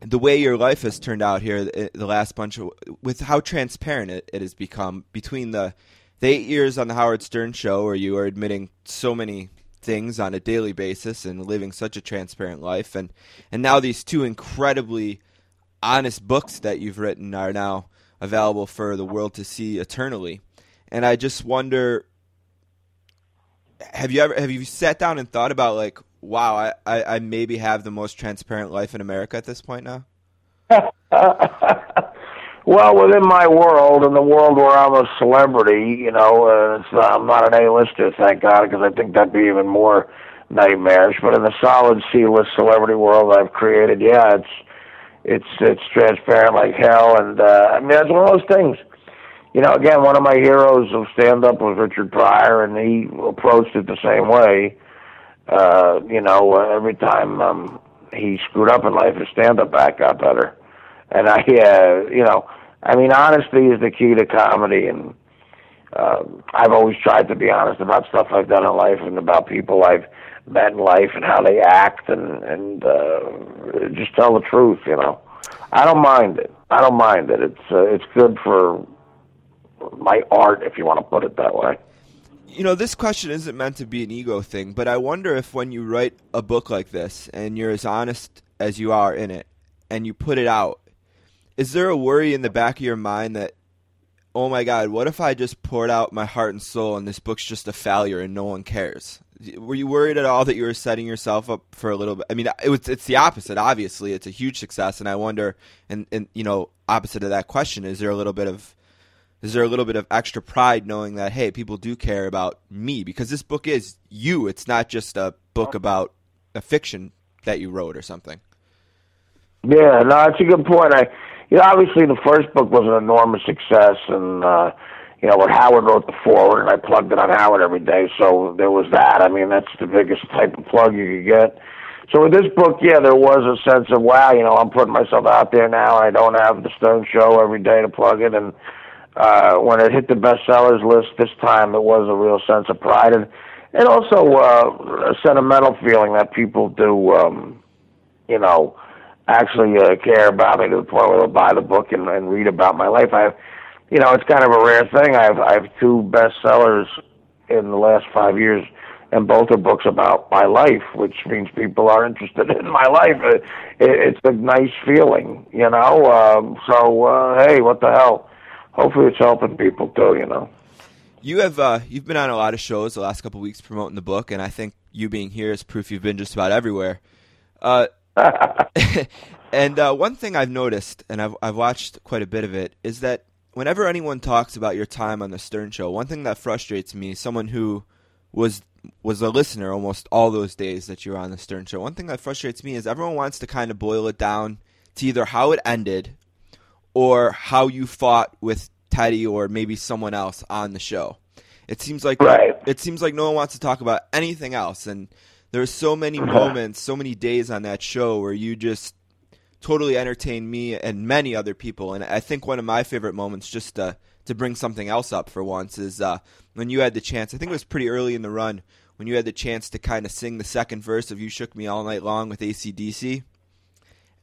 the way your life has turned out here the, the last bunch of with how transparent it, it has become between the the eight years on the Howard Stern show where you are admitting so many things on a daily basis and living such a transparent life. And and now these two incredibly honest books that you've written are now available for the world to see eternally and i just wonder have you ever have you sat down and thought about like wow i i, I maybe have the most transparent life in america at this point now Well, within my world and the world where I'm a celebrity, you know, uh, it's not, I'm not an A-lister, thank God, because I think that'd be even more nightmarish. But in the solid C-list celebrity world I've created, yeah, it's it's it's transparent like hell, and uh, I mean that's one of those things. You know, again, one of my heroes of stand-up was Richard Pryor, and he approached it the same way. Uh, you know, every time um, he screwed up in life, his stand-up act got better. And I, uh, you know, I mean, honesty is the key to comedy, and uh, I've always tried to be honest about stuff I've done in life and about people I've met in life and how they act, and and uh, just tell the truth. You know, I don't mind it. I don't mind it. It's uh, it's good for my art, if you want to put it that way. you know, this question isn't meant to be an ego thing, but I wonder if when you write a book like this and you're as honest as you are in it and you put it out, is there a worry in the back of your mind that, oh my God, what if I just poured out my heart and soul and this book's just a failure and no one cares? Were you worried at all that you were setting yourself up for a little bit? I mean, it was, it's the opposite. Obviously, it's a huge success, and I wonder, and, and you know, opposite of that question, is there a little bit of is there a little bit of extra pride knowing that hey people do care about me because this book is you it's not just a book about a fiction that you wrote or something Yeah, no, that's a good point. I, you know, obviously the first book was an enormous success, and uh, you know, when Howard wrote the forward, and I plugged it on Howard every day, so there was that. I mean, that's the biggest type of plug you could get. So with this book, yeah, there was a sense of wow, you know, I'm putting myself out there now, I don't have the Stern Show every day to plug it, and uh, when it hit the bestsellers list this time, it was a real sense of pride and and also uh, a sentimental feeling that people do, um, you know, actually uh, care about me to the point where they'll buy the book and, and read about my life. I you know, it's kind of a rare thing. I have I have two bestsellers in the last five years, and both are books about my life, which means people are interested in my life. It, it, it's a nice feeling, you know. Um, so uh, hey, what the hell? Hopefully, it's helping people too, you know. you have uh, you've been on a lot of shows the last couple of weeks promoting the book and i think you being here is proof you've been just about everywhere uh, and uh, one thing i've noticed and I've, I've watched quite a bit of it is that whenever anyone talks about your time on the stern show one thing that frustrates me someone who was was a listener almost all those days that you were on the stern show one thing that frustrates me is everyone wants to kind of boil it down to either how it ended or how you fought with Teddy or maybe someone else on the show. It seems like Right. it seems like no one wants to talk about anything else and there's so many moments, so many days on that show where you just totally entertained me and many other people and I think one of my favorite moments just to to bring something else up for once is uh, when you had the chance. I think it was pretty early in the run when you had the chance to kind of sing the second verse of "You Shook Me All Night Long" with ACDC.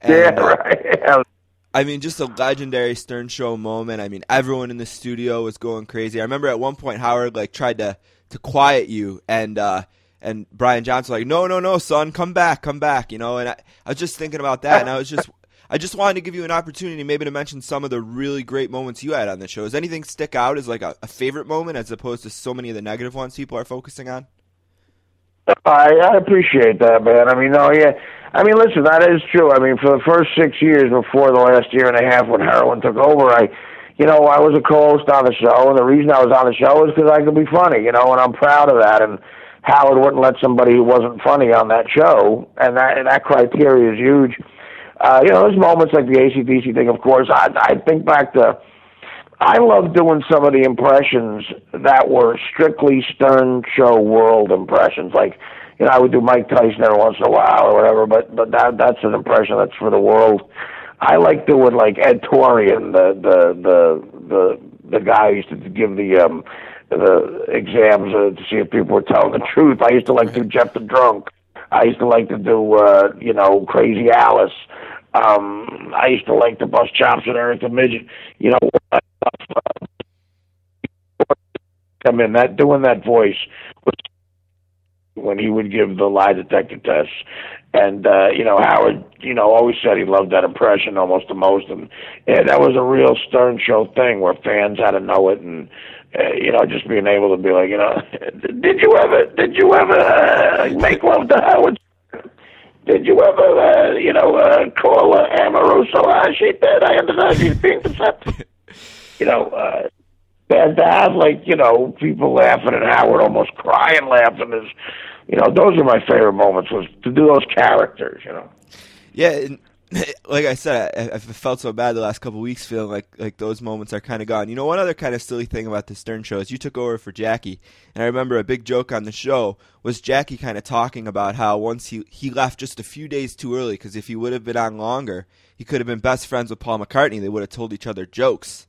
And, yeah, uh, right. I mean, just a legendary Stern Show moment. I mean, everyone in the studio was going crazy. I remember at one point Howard like tried to to quiet you, and uh, and Brian Johnson like, "No, no, no, son, come back, come back," you know. And I, I was just thinking about that, and I was just, I just wanted to give you an opportunity, maybe to mention some of the really great moments you had on the show. Does anything stick out as like a, a favorite moment, as opposed to so many of the negative ones people are focusing on? I, I appreciate that, man. I mean, no, yeah. I mean, listen, that is true. I mean, for the first six years before the last year and a half when heroin took over, I, you know, I was a co-host on the show, and the reason I was on the show is because I could be funny, you know, and I'm proud of that. And Howard wouldn't let somebody who wasn't funny on that show, and that and that criteria is huge. Uh, you know, there's moments like the ACDC thing. Of course, I I think back to. I love doing some of the impressions that were strictly Stern Show world impressions. Like, you know, I would do Mike Tyson every once in a while or whatever, but but that that's an impression that's for the world. I like doing like Ed Torian, the the the the the guy who used to give the um the exams uh, to see if people were telling the truth. I used to like to do Jeff the Drunk. I used to like to do uh, you know Crazy Alice. Um, I used to like to bust chops with Eric the Midget. You know, uh, come in that doing that voice was when he would give the lie detector test. And uh, you know, Howard, you know, always said he loved that impression almost the most, and yeah, that was a real Stern Show thing where fans had to know it, and uh, you know, just being able to be like, you know, did you ever, did you ever uh, make love to Howard? Did you ever, uh, you know, uh, call uh, Amoroso? Uh, she did. I understand she's being deceptive. you know, uh, and to have like you know people laughing and Howard almost crying laughing is, you know, those are my favorite moments was to do those characters. You know. Yeah, and like I said, I, I felt so bad the last couple weeks, feeling like like those moments are kind of gone. You know, one other kind of silly thing about the Stern show is you took over for Jackie, and I remember a big joke on the show was Jackie kind of talking about how once he he left just a few days too early because if he would have been on longer, he could have been best friends with Paul McCartney. They would have told each other jokes.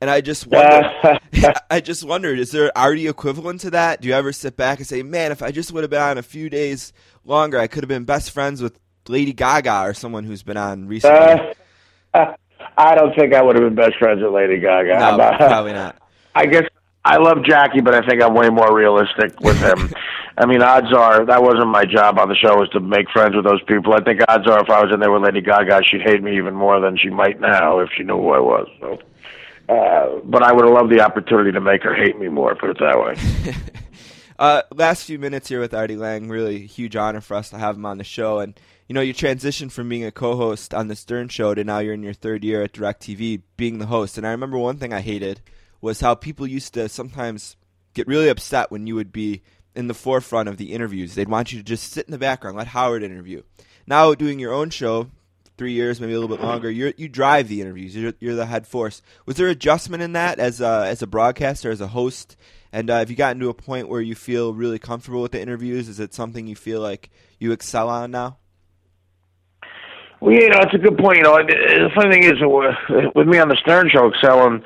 And I just wonder, I just wondered, is there already equivalent to that? Do you ever sit back and say, man, if I just would have been on a few days longer, I could have been best friends with Lady Gaga or someone who's been on recently? Uh, I don't think I would have been best friends with Lady Gaga. no, I'm, uh, probably not. I guess I love Jackie, but I think I'm way more realistic with him. I mean, odds are that wasn't my job on the show was to make friends with those people. I think odds are if I was in there with Lady Gaga, she'd hate me even more than she might now if she knew who I was. So. Uh, but I would have loved the opportunity to make her hate me more. Put it that way. Uh, last few minutes here with Artie Lange, really huge honor for us to have him on the show. And you know, you transitioned from being a co-host on the Stern Show to now you're in your third year at DirecTV, being the host. And I remember one thing I hated was how people used to sometimes get really upset when you would be in the forefront of the interviews. They'd want you to just sit in the background, let Howard interview. Now doing your own show, three years, maybe a little bit longer, you you drive the interviews. You're, you're the head force. Was there adjustment in that as a, as a broadcaster, as a host? And uh, have you gotten to a point where you feel really comfortable with the interviews? Is it something you feel like you excel on now? Well, you know, it's a good point. You know, the funny thing is, uh, with me on the Stern Show, excelling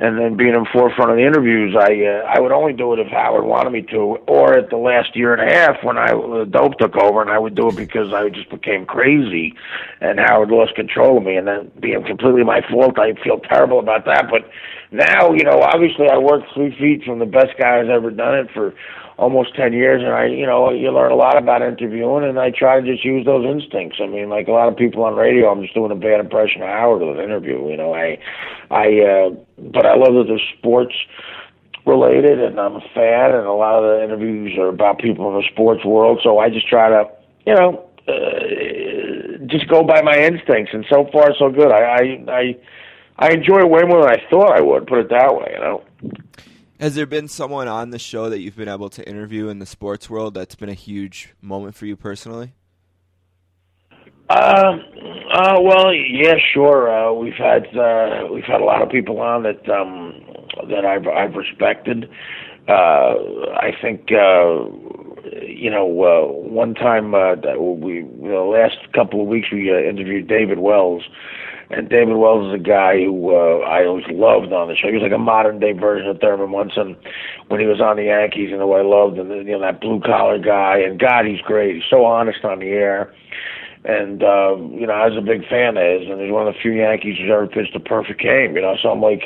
and then being in forefront of the interviews, I uh, I would only do it if Howard wanted me to, or at the last year and a half when I uh, dope took over, and I would do it because I just became crazy, and Howard lost control of me, and then being completely my fault, I feel terrible about that. But now, you know, obviously, I work three feet from the best guy who's ever done it for almost 10 years and I you know you learn a lot about interviewing and I try to just use those instincts. I mean like a lot of people on radio I'm just doing a bad impression of Howard with an interview you know. I I uh but I love that they're sports related and I'm a fan and a lot of the interviews are about people in the sports world so I just try to you know uh, just go by my instincts and so far so good. I I I I enjoy it way more than I thought I would put it that way you know Has there been someone on the show that you've been able to interview in the sports world that's been a huge moment for you personally? Um. Uh. Well. Yeah. Sure. Uh, we've had uh, we've had a lot of people on that um, that I've I've respected. Uh, I think uh, you know uh, one time uh, we the last couple of weeks we uh, interviewed David Wells. And David Wells is a guy who uh, I always loved on the show. He was like a modern day version of Thurman Munson when he was on the Yankees, and who I loved, and you know that blue collar guy. And God, he's great. He's so honest on the air and uh, you know I was a big fan of his, and he's one of the few Yankees who's ever pitched a perfect game. You know, so I'm like,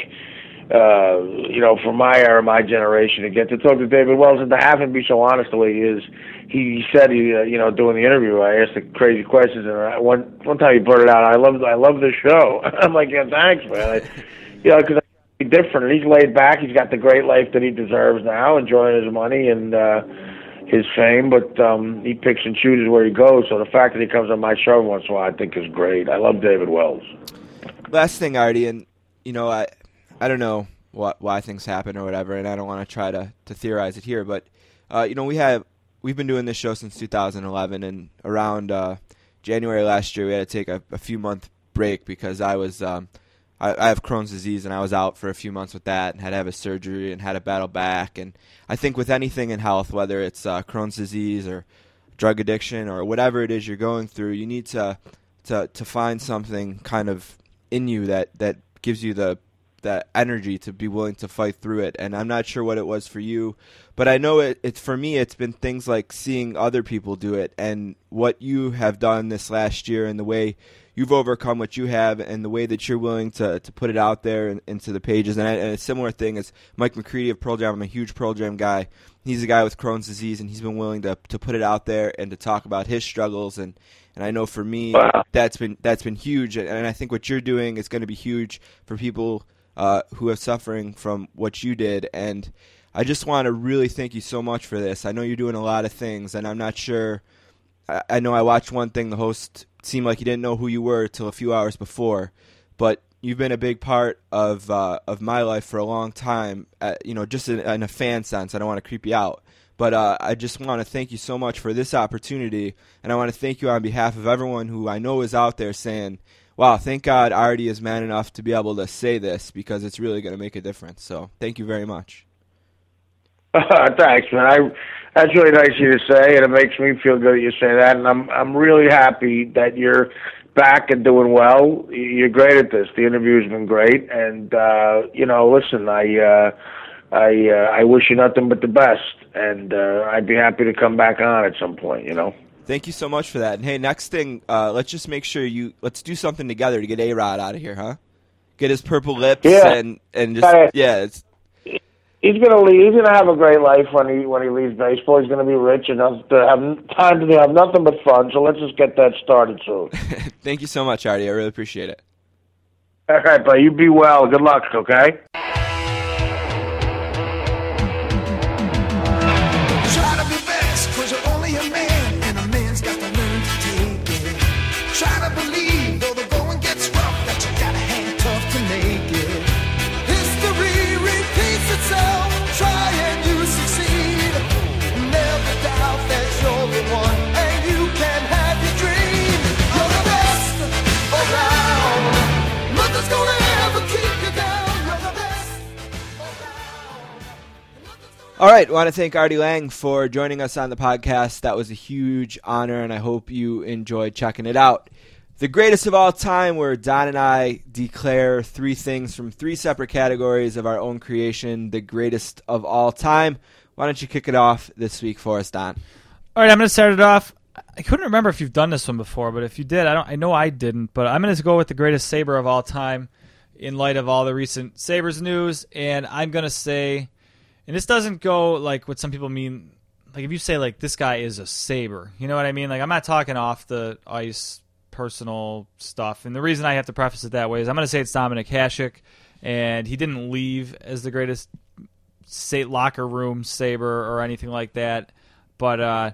uh, you know, from my era, my generation, to get to talk to David Wells and to have him be so honest the way he is. He said he, uh, you know, doing the interview, I asked the crazy questions, and I, one one time he blurted out, "I love, I love the show." I'm like, yeah, thanks, man. I, you know, because he's different, and he's laid back. He's got the great life that he deserves now, enjoying his money and. uh his fame, but um, he picks and chooses where he goes. So the fact that he comes on my show once in a while, I think is great. I love David Wells. Last thing, Artie, and you know, I I don't know what why things happen or whatever, and I don't want to try to to theorize it here, but uh, you know, we have we've been doing this show since 2011, and around uh, January last year we had to take a, a few month break because I was um, I, I have Crohn's disease and I was out for a few months with that and had to have a surgery and had to battle back. And I think with anything in health, whether it's uh, Crohn's disease or drug addiction or whatever it is you're going through, you need to to to find something kind of in you that that gives you the that energy to be willing to fight through it. And I'm not sure what it was for you, but I know it, it's for me. It's been things like seeing other people do it and what you have done this last year and the way you've overcome what you have and the way that you're willing to, to put it out there and, into the pages. And, I, and, a similar thing is Mike McCready of Pearl Jam. I'm a huge Pearl Jam guy. He's a guy with Crohn's disease, and he's been willing to to put it out there and to talk about his struggles. And, and I know for me, Wow. that's been that's been huge. And, and I think what you're doing is going to be huge for people uh, who are suffering from what you did. And I just want to really thank you so much for this. I know you're doing a lot of things, and I'm not sure. I, I know I watched one thing. The host seemed like he didn't know who you were till a few hours before, but you've been a big part of uh, of my life for a long time. Uh, you know, just in, in a fan sense. I don't want to creep you out. But uh, I just want to thank you so much for this opportunity, and I want to thank you on behalf of everyone who I know is out there saying, wow, thank God Artie is man enough to be able to say this because it's really going to make a difference. So thank you very much. Uh, Thanks, man. I, that's really nice of you to say, and it makes me feel good that you say that. And I'm I'm really happy that you're back and doing well. You're great at this. The interview's been great, and uh, you know, listen, I uh, I uh, I wish you nothing but the best, and uh, I'd be happy to come back on at some point. You know. Thank you so much for that. And hey, next thing, uh, let's just make sure you let's do something together to get A Rod out of here, huh? Get his purple lips Yeah. and and just it. yeah, it's He's gonna leave. He's gonna have a great life when he when he leaves baseball. He's gonna be rich enough to have time to have nothing but fun. So let's just get that started soon. thank you so much, Artie. I really appreciate it. All right, but you be well. Good luck. Okay. All right, want to thank Artie Lange for joining us on the podcast. That was a huge honor, and I hope you enjoyed checking it out. The greatest of all time, where Don and I declare three things from three separate categories of our own creation, the greatest of all time. Why don't you kick it off this week for us, Don? All right, I'm going to start it off. I couldn't remember if you've done this one before, but if you did, I don't. I know I didn't, but I'm going to go with the greatest saber of all time, in light of all the recent Sabres news, and I'm going to say, and this doesn't go like what some people mean. Like if you say like this guy is a saber, you know what I mean? Like I'm not talking off the ice, personal stuff, and the reason I have to preface it that way is I'm going to say it's Dominik Hasek, and he didn't leave as the greatest say locker room saber or anything like that, but. uh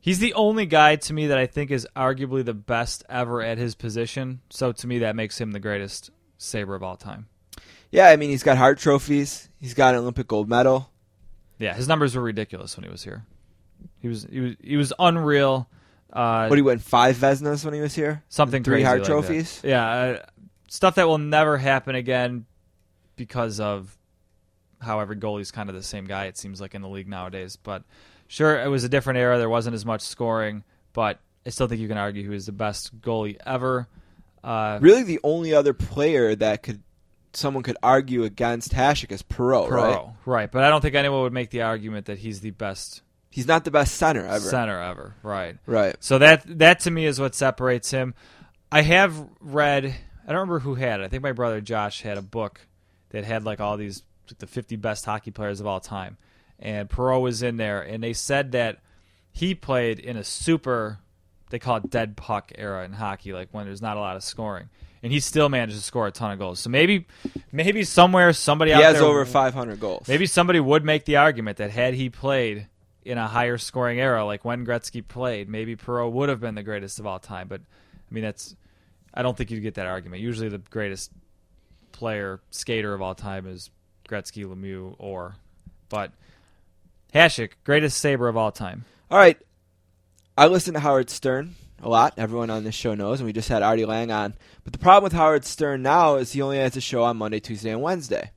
He's the only guy to me that I think is arguably the best ever at his position. So to me, that makes him the greatest saber of all time. Yeah, I mean, he's got Hart trophies. He's got an Olympic gold medal. Yeah, his numbers were ridiculous when he was here. He was he was he was unreal. Uh, What he went five Vezinas when he was here? something three Hart like trophies. That. Yeah, uh, stuff that will never happen again because of how every goalie's kind of the same guy. It seems like in the league nowadays. But sure, it was a different era. There wasn't as much scoring, but I still think you can argue he was the best goalie ever. Uh, Really, the only other player that could someone could argue against Hasek is Perreault, Pro, right? right? But I don't think anyone would make the argument that he's the best He's not the best center ever. center ever, right? Right. So that that to me is what separates him. I have read. I don't remember who had it. I think my brother Josh had a book that had like all these like the 50 best hockey players of all time, and Perreault was in there, and they said that he played in a super. They call it dead puck era in hockey, like when there's not a lot of scoring, and he still managed to score a ton of goals. So maybe, maybe somewhere somebody out there. He has there over 500 goals. Maybe somebody would make the argument that had he played in a higher scoring era, like when Gretzky played, maybe Perreault would have been the greatest of all time. But I mean, that's I don't think you'd get that argument. Usually, the greatest player skater of all time is Gretzky, Lemieux, or but Hasek, greatest saber of all time. All right. I listen to Howard Stern a lot. Everyone on this show knows, and we just had Artie Lange on. But the problem with Howard Stern now is he only has a show on Monday, Tuesday, and Wednesday.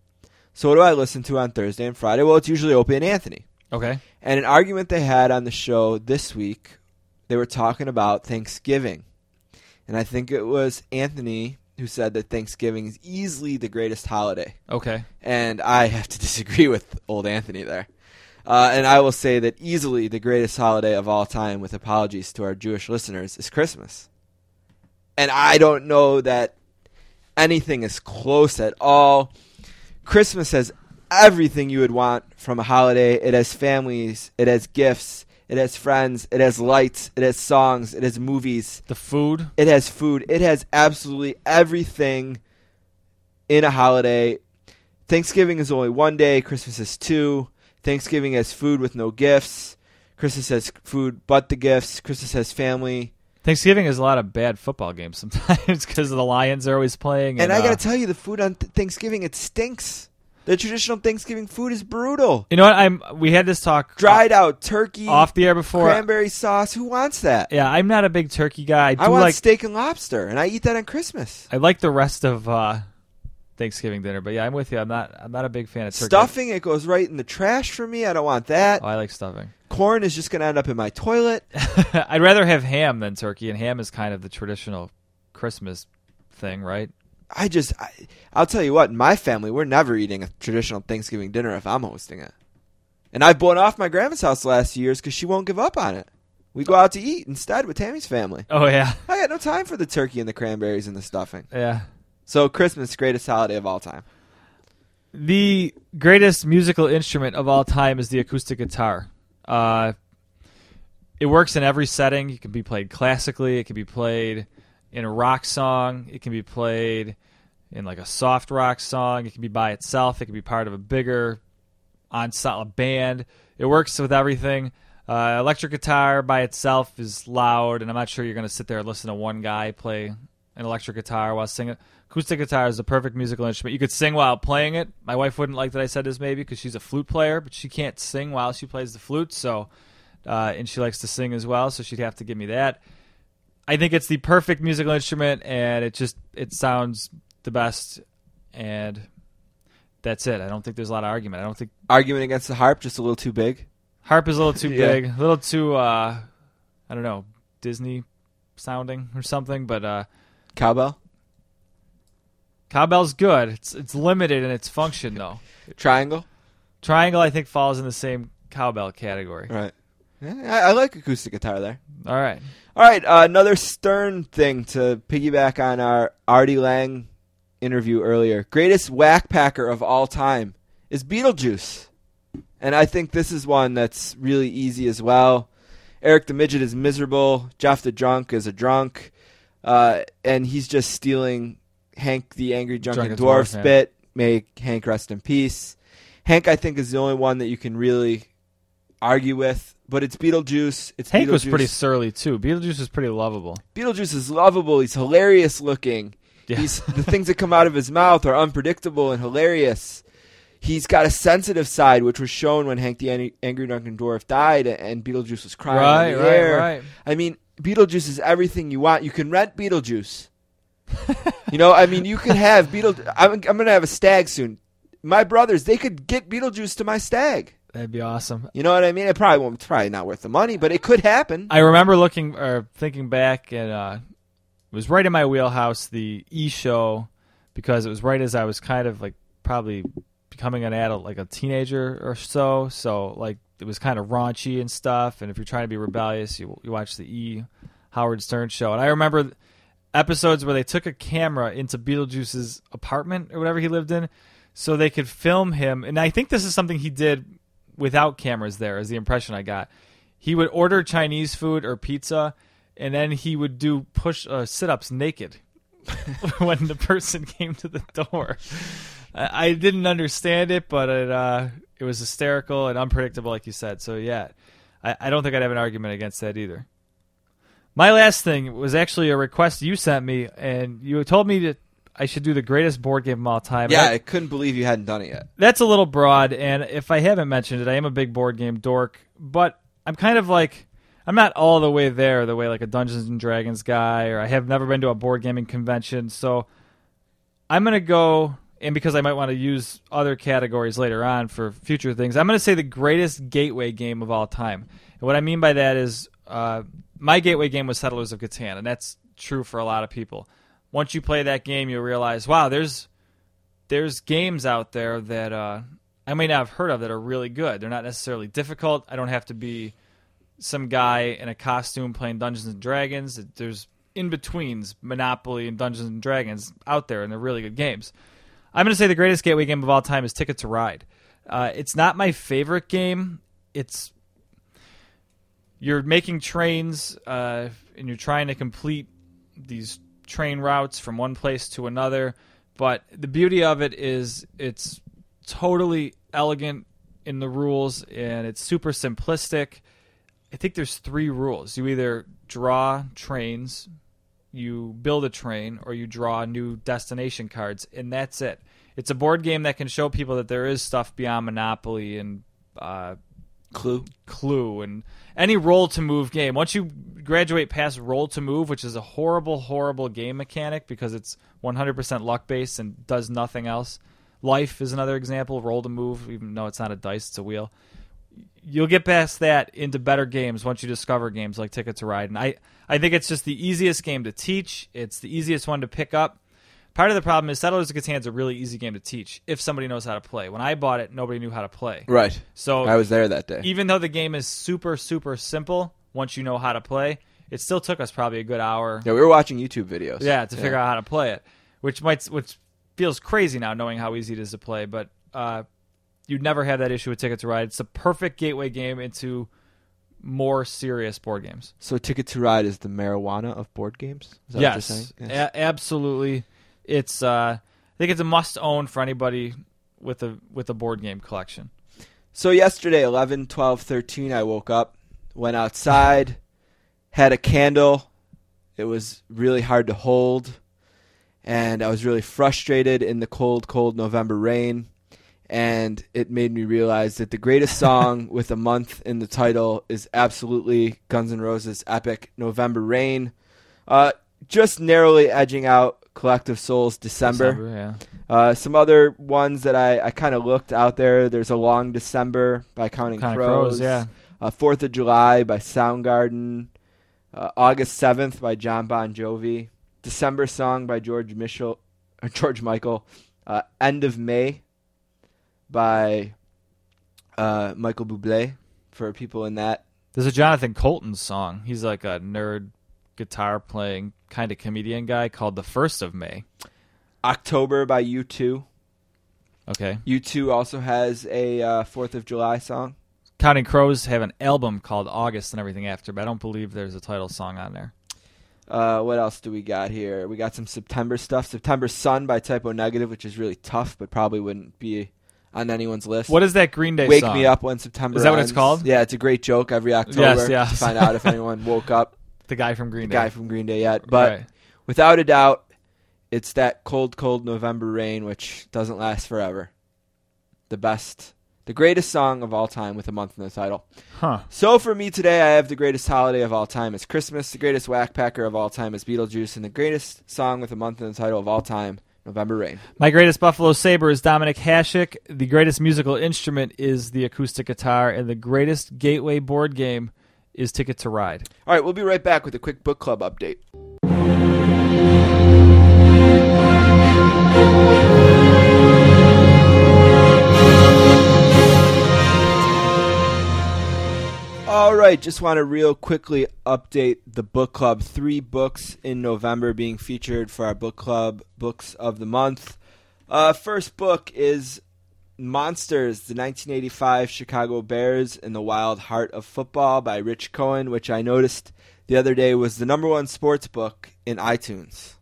So what do I listen to on Thursday and Friday? Well, it's usually Opie and Anthony. Okay. And an argument they had on the show this week, they were talking about Thanksgiving. And I think it was Anthony who said that Thanksgiving is easily the greatest holiday. Okay. And I have to disagree with old Anthony there. Uh, and I will say that easily the greatest holiday of all time, with apologies to our Jewish listeners, is Christmas. And I don't know that anything is close at all. Christmas has everything you would want from a holiday. It has families, it has gifts, it has friends, it has lights, it has songs, it has movies, The food. it has food, it has absolutely everything in a holiday. Thanksgiving is only one day, Christmas is two. Thanksgiving has food with no gifts. Christmas has food but the gifts. Christmas has family. Thanksgiving is a lot of bad football games sometimes because the Lions are always playing. And And, I got uh, to tell you, the food on th- Thanksgiving, it stinks. The traditional Thanksgiving food is brutal. you know what? I'm. We had this talk Dried out turkey, off the air before. cranberry sauce. Who wants that? Yeah, I'm not a big turkey guy. I do I want like. steak and lobster, and I eat that on Christmas. I like the rest of uh, Thanksgiving dinner, but yeah, I'm with you. I'm not. I'm not a big fan of turkey. Stuffing, it goes right in the trash for me. I don't want that. Oh, I like stuffing. Corn is just going to end up in my toilet. I'd rather have ham than turkey, and ham is kind of the traditional Christmas thing, right? I just, I, I'll tell you what, in my family, we're never eating a traditional Thanksgiving dinner if I'm hosting it. And I've blown off my grandma's house the last few years because she won't give up on it. We go out to eat instead with Tammy's family. Oh yeah, I got no time for the turkey and the cranberries and the stuffing. yeah. So Christmas, greatest holiday of all time. The greatest musical instrument of all time is the acoustic guitar. Uh, it works in every setting. It can be played classically. It can be played in a rock song. It can be played in like a soft rock song. It can be by itself. It can be part of a bigger ensemble band. It works with everything. Uh, electric guitar by itself is loud, and I'm not sure you're going to sit there and listen to one guy play an electric guitar while singing. Acoustic guitar is the perfect musical instrument. You could sing while playing it. My wife wouldn't like that I said this maybe because she's a flute player, but she can't sing while she plays the flute. So, uh, and she likes to sing as well, so she'd have to give me that. I think it's the perfect musical instrument, and it just it sounds the best, and that's it. I don't think there's a lot of argument. I don't think Argument against the harp, just a little too big. harp is a little too Yeah. big, a little too uh, I don't know, Disney sounding or something. But uh, Cowbell, cowbell's good. It's it's limited in its function though. triangle. Triangle, I think, falls in the same cowbell category. Right. I, I like acoustic guitar there. All right. All right, uh, another Stern thing to piggyback on our Artie Lange interview earlier. Greatest whack packer of all time is Beetlejuice. And I think this is one that's really easy as well. Eric the Midget is miserable. Jeff the Drunk is a drunk. Uh, and he's just stealing Hank the Angry Drunken, Drunken Dwarf's Dwarf, yeah. bit. May Hank rest in peace. Hank, I think, is the only one that you can really argue with. But it's Beetlejuice. It's Hank was Beetlejuice. pretty surly too. Beetlejuice was pretty lovable. Beetlejuice is lovable. He's hilarious looking. Yeah. He's the things that come out of his mouth are unpredictable and hilarious. He's got a sensitive side, which was shown when Hank the Angry Drunken Dwarf died, and Beetlejuice was crying Right, right, right. I mean, Beetlejuice is everything you want. You can rent Beetlejuice. you know, I mean, you could have Beetle. I'm, I'm going to have a stag soon. My brothers, they could get Beetlejuice to my stag. That'd be awesome. You know what I mean? It probably won't. Probably not worth the money, but it could happen. I remember looking or thinking back, and uh, it was right in my wheelhouse. The E show because it was right as I was kind of like probably becoming an adult, like a teenager or so. So like it was kind of raunchy and stuff. And if you're trying to be rebellious, you you watch the E Howard Stern show. And I remember episodes where they took a camera into Beetlejuice's apartment or whatever he lived in, so they could film him. And I think this is something he did without cameras there, is the impression I got. He would order Chinese food or pizza, and then he would do push uh, sit ups naked when the person came to the door. I, I didn't understand it, but it uh, it was hysterical and unpredictable, like you said. So yeah, I, I don't think I'd have an argument against that either. My last thing was actually a request you sent me, and you told me that I should do the greatest board game of all time. Yeah, And I couldn't believe you hadn't done it yet. that's a little broad, and if I haven't mentioned it, I am a big board game dork, but I'm kind of like I'm not all the way there, the way like a Dungeons and Dragons guy, or I have never been to a board gaming convention. So I'm gonna go, and because I might want to use other categories later on for future things, I'm gonna say the greatest gateway game of all time. And what I mean by that is, uh, my gateway game was Settlers of Catan, and that's true for a lot of people. Once you play that game, you'll realize, wow, there's there's games out there that uh, I may not have heard of that are really good. They're not necessarily difficult. I don't have to be some guy in a costume playing Dungeons and Dragons. There's in betweens Monopoly and Dungeons and Dragons out there, and they're really good games. I'm going to say the greatest gateway game of all time is Ticket to Ride. Uh, it's not my favorite game. It's you're making trains uh, and you're trying to complete these train routes from one place to another. But the beauty of it is it's totally elegant in the rules and it's super simplistic. I think there's three rules. You either draw trains, you build a train, or you draw new destination cards, and that's it. It's a board game that can show people that there is stuff beyond Monopoly and uh, Clue. Clue and any roll to move game. Once you graduate past roll to move, which is a horrible, horrible game mechanic because it's 100% luck based and does nothing else. Life is another example. Roll to move, even though it's not a dice, it's a wheel. You'll get past that into better games once you discover games like Ticket to Ride. And I, I think it's just the easiest game to teach. It's the easiest one to pick up. Part of the problem is Settlers of Catan is a really easy game to teach if somebody knows how to play. When I bought it, nobody knew how to play. Right. So I was there that day. even though the game is super super simple once you know how to play it still took us probably a good hour Yeah, we were watching YouTube videos. yeah to figure out how to play it which might which feels crazy now knowing how easy it is to play but uh, you'd never have that issue with ticket to ride it's a perfect gateway game into more serious board games So Ticket to Ride is the marijuana of board games. Is that what you're yes. A- absolutely it's uh, i think it's a must own for anybody with a with a board game collection So yesterday, 11, 12, 13, I woke up, went outside, had a candle. It was really hard to hold, and I was really frustrated in the cold, cold November rain. And it made me realize that the greatest song with a month in the title is absolutely Guns N' Roses' epic November Rain. Uh, just narrowly edging out Collective Soul's December. December, yeah Uh, some other ones that I, I kind of looked out there. There's a long December by Counting, Counting Crows. Crows, yeah. Uh, Fourth of July by Soundgarden. Uh, August seventh by Jon Bon Jovi. December song by George Michel, or George Michael. Uh, End of May by uh, Michael Bublé for people in that. There's a Jonathan Coulton song. He's like a nerd guitar playing kind of comedian guy called The First of May. October by U2. Okay. U2 also has a uh, Fourth of July song. Counting Crows have an album called August and everything after, but I don't believe there's a title song on there. Uh, what else do we got here? We got some September stuff. September Sun by Type O Negative, which is really tough, but probably wouldn't be on anyone's list. What is that Green Day Wake song? Me Up When September Is that what it's Ends. called? Yeah, it's a great joke every October Yes, yes. to find out if anyone woke up. The guy from Green Day. The Day. guy from Green Day yet. But Right. without a doubt, it's that cold, cold November rain, which doesn't last forever. The best, the greatest song of all time with a month in the title. Huh. So for me today, I have the greatest holiday of all time is Christmas, the greatest whack packer of all time is Beetlejuice, and the greatest song with a month in the title of all time, November Rain. My greatest Buffalo Sabre is Dominik Hasek. The greatest musical instrument is the acoustic guitar, and the greatest gateway board game is Ticket to Ride. All right, we'll be right back with a quick book club update. All right, just want to real quickly update the book club. Three books in November being featured for our book club books of the month. Uh, first book is Monsters, the 1985 Chicago Bears in the Wild Heart of Football by Rich Cohen, which I noticed the other day was the number one sports book in iTunes.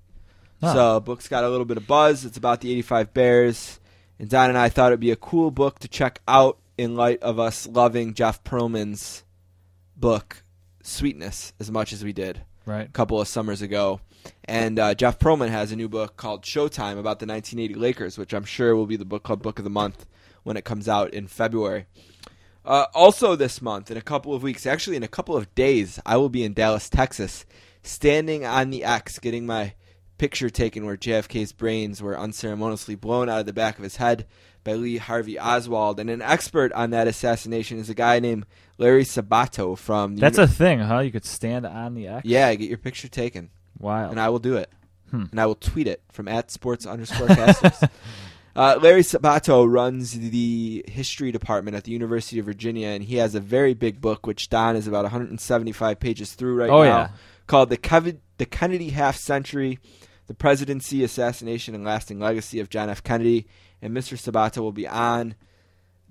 So, book's got a little bit of buzz. It's about the 85 Bears. And Don and I thought it'd be a cool book to check out in light of us loving Jeff Pearlman's book, Sweetness, as much as we did Right. a couple of summers ago. And uh, Jeff Pearlman has a new book called Showtime about the 1980 Lakers, which I'm sure will be the book club book of the month when it comes out in February. Uh, also, this month, in a couple of weeks, actually in a couple of days, I will be in Dallas, Texas, standing on the X, getting my picture taken where JFK's brains were unceremoniously blown out of the back of his head by Lee Harvey Oswald. And an expert on that assassination is a guy named Larry Sabato from. The That's uni- a thing, huh? You could stand on the X. yeah, get your picture taken, Wow. and I will do it, Hmm. and I will tweet it from at sports underscore casters. Uh, Larry Sabato runs the history department at the University of Virginia, and he has a very big book, which Don is about 175 pages through right Oh, now, yeah. called the, the Kennedy Half Century, the Presidency, Assassination, and Lasting Legacy of John F. Kennedy. And Mr. Sabato will be on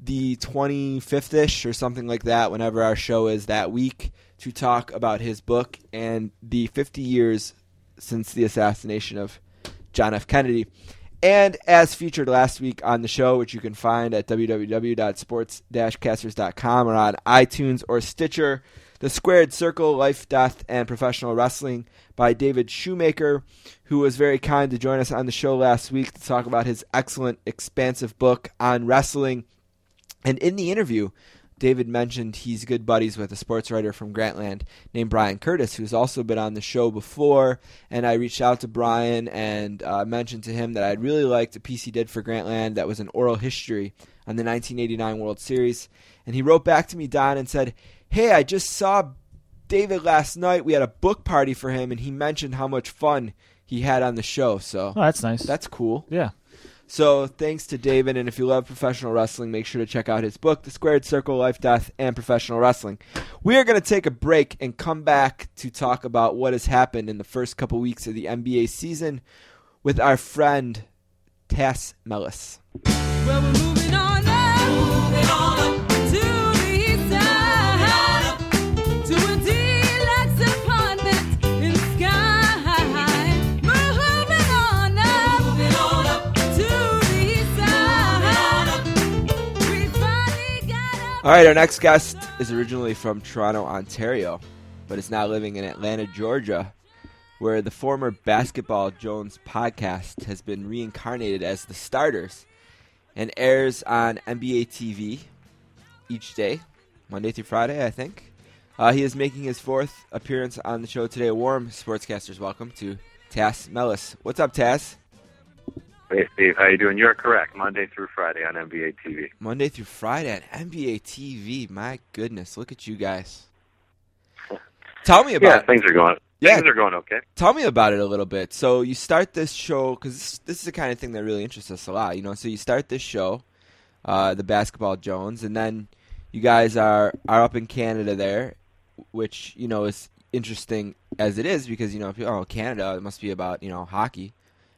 the 25th ish or something like that, whenever our show is that week, to talk about his book and the 50 years since the assassination of John F. Kennedy. And as featured last week on the show, which you can find at www.sports-casters.com or on iTunes or Stitcher, The Squared Circle, Life, Death, and Professional Wrestling by David Shoemaker, who was very kind to join us on the show last week to talk about his excellent, expansive book on wrestling. And in the interview, David mentioned he's good buddies with a sports writer from Grantland named Bryan Curtis, who's also been on the show before. And I reached out to Brian and uh, mentioned to him that I'd really liked a piece he did for Grantland that was an oral history on the 1989 World Series. And he wrote back to me, Don, and said, Hey, I just saw David last night. We had a book party for him, and he mentioned how much fun he had on the show. So Oh, that's nice. that's cool. yeah. So thanks to David, and if you love professional wrestling, make sure to check out his book, The Squared Circle: Life, Death, and Professional Wrestling. We are going to take a break and come back to talk about what has happened in the first couple weeks of the NBA season with our friend Tas Melas. Well, All right, our next guest is originally from Toronto, Ontario, but is now living in Atlanta, Georgia, where the former Basketball Jones podcast has been reincarnated as The Starters and airs on NBA TV each day, Monday through Friday, I think. Uh, he is making his fourth appearance on the show today. Warm sportscasters, welcome to Tas Melas. What's up, Tas? Hey Steve, how you doing? You're correct. Monday through Friday on NBA TV. Monday through Friday on NBA TV. My goodness, look at you guys. Tell me about Yeah, it. things are going. Yeah. Things are going okay. Tell me about it a little bit. So you start this show because this, this is the kind of thing that really interests us a lot. You know, so you start this show, uh, the Basketball Jones, and then you guys are are up in Canada there, which you know is interesting as it is because you know if you oh Canada it must be about you know hockey,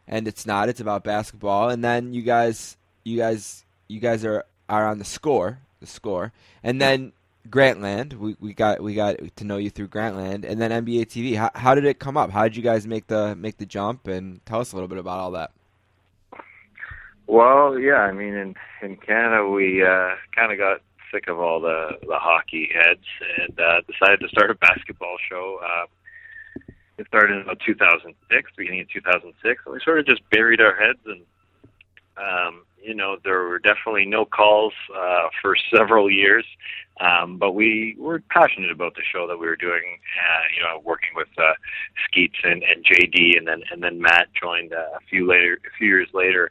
and it's not. It's about basketball. And then you guys you guys you guys are are on the score the score, and then Grantland. We, we got we got to know you through Grantland, and then NBA TV. How, how did it come up? How did you guys make the make the jump? And tell us a little bit about all that. Well, yeah, I mean, in in Canada, we uh, kind of got sick of all the the hockey heads and uh, decided to start a basketball show. Uh, it started in about 2006, beginning of 2006, and we sort of just buried our heads and. Um, you know, there were definitely no calls uh, for several years, um, but we were passionate about the show that we were doing. Uh, you know, working with uh, Skeets and, and JD, and then and then Matt joined uh, a few later, a few years later.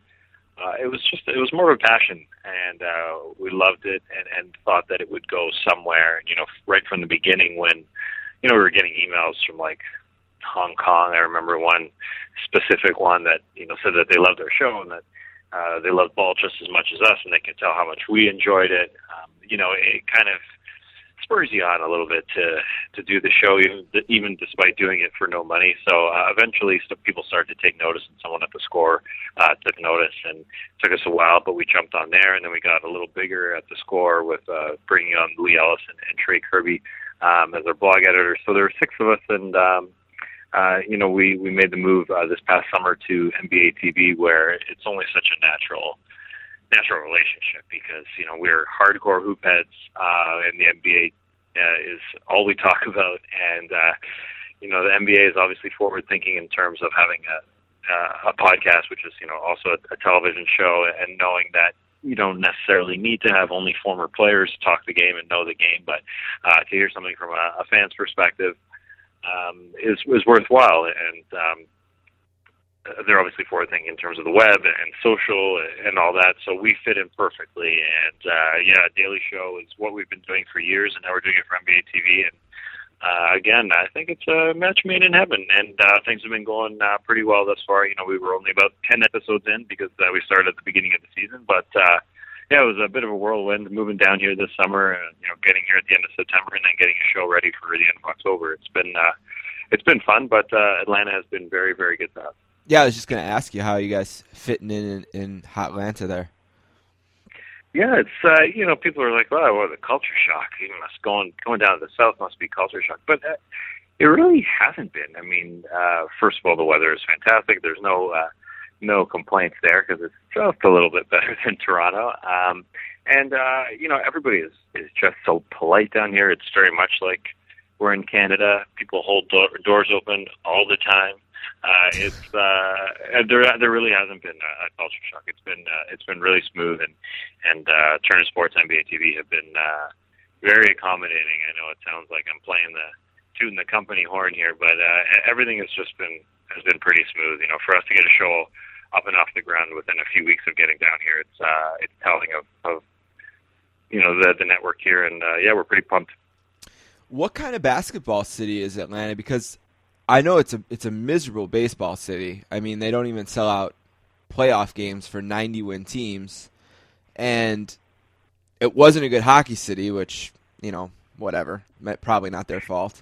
Uh, it was just it was more of a passion, and uh, we loved it, and, and thought that it would go somewhere. You know, right from the beginning when you know we were getting emails from like Hong Kong. I remember one specific one that you know said that they loved our show and that uh, they loved ball just as much as us, and they could tell how much we enjoyed it. Um, you know, it kind of spurs you on a little bit to to do the show, even even despite doing it for no money. So uh, eventually, st- people started to take notice, and someone at the score uh, took notice, and it took us a while, but we jumped on there, and then we got a little bigger at the score with uh, bringing on Leigh Ellis and, Trey Kirby um, as our blog editors. So there were six of us, and um, uh, you know, we, we made the move uh, this past summer to NBA TV where it's only such a natural natural relationship because, you know, we're hardcore hoop heads uh, and the NBA uh, is all we talk about. And, uh, you know, the NBA is obviously forward thinking in terms of having a, uh, a podcast, which is, you know, also a, a television show and knowing that you don't necessarily need to have only former players talk the game and know the game, but uh, to hear something from a, a fan's perspective um, is is worthwhile. And um, they're obviously forward thinking in terms of the web and social and all that. So we fit in perfectly. And uh, yeah, Daily Show is what we've been doing for years, and now we're doing it for NBA TV. And uh, again, I think it's a match made in heaven, and uh, things have been going uh, pretty well thus far. You know, we were only about ten episodes in because uh, we started at the beginning of the season, but. Uh, yeah, it was a bit of a whirlwind moving down here this summer, and you know, getting here at the end of September, and then getting a show ready for the end of October. It's been uh, it's been fun, but uh, Atlanta has been very, very good to us. Yeah, I was just gonna ask you how you guys fitting in in, in hot Atlanta there. Yeah, it's uh, you know people are like, "Wow, what a culture shock! You must going going down to the south must be culture shock," but uh, it really hasn't been. I mean, uh, first of all, the weather is fantastic. There's no uh, no complaints there because it's just a little bit better than Toronto. Um, and uh, you know, everybody is is just so polite down here. It's very much like we're in Canada. People hold do- doors open all the time. Uh, it's uh, there. There really hasn't been a, a culture shock. It's been uh, it's been really smooth, and and uh, Turner Sports, NBA TV have been uh, very accommodating. I know it sounds like I'm playing the tooting the company horn here, but uh, everything has just been has been pretty smooth. You know, for us to get a show up and off the ground within a few weeks of getting down here, it's uh, it's telling of, of you know the the network here, and uh, yeah, we're pretty pumped. What kind of basketball city is Atlanta? Because I know it's a it's a miserable baseball city. I mean, they don't even sell out playoff games for 90 win teams, and it wasn't a good hockey city, which you know, whatever, probably not their fault.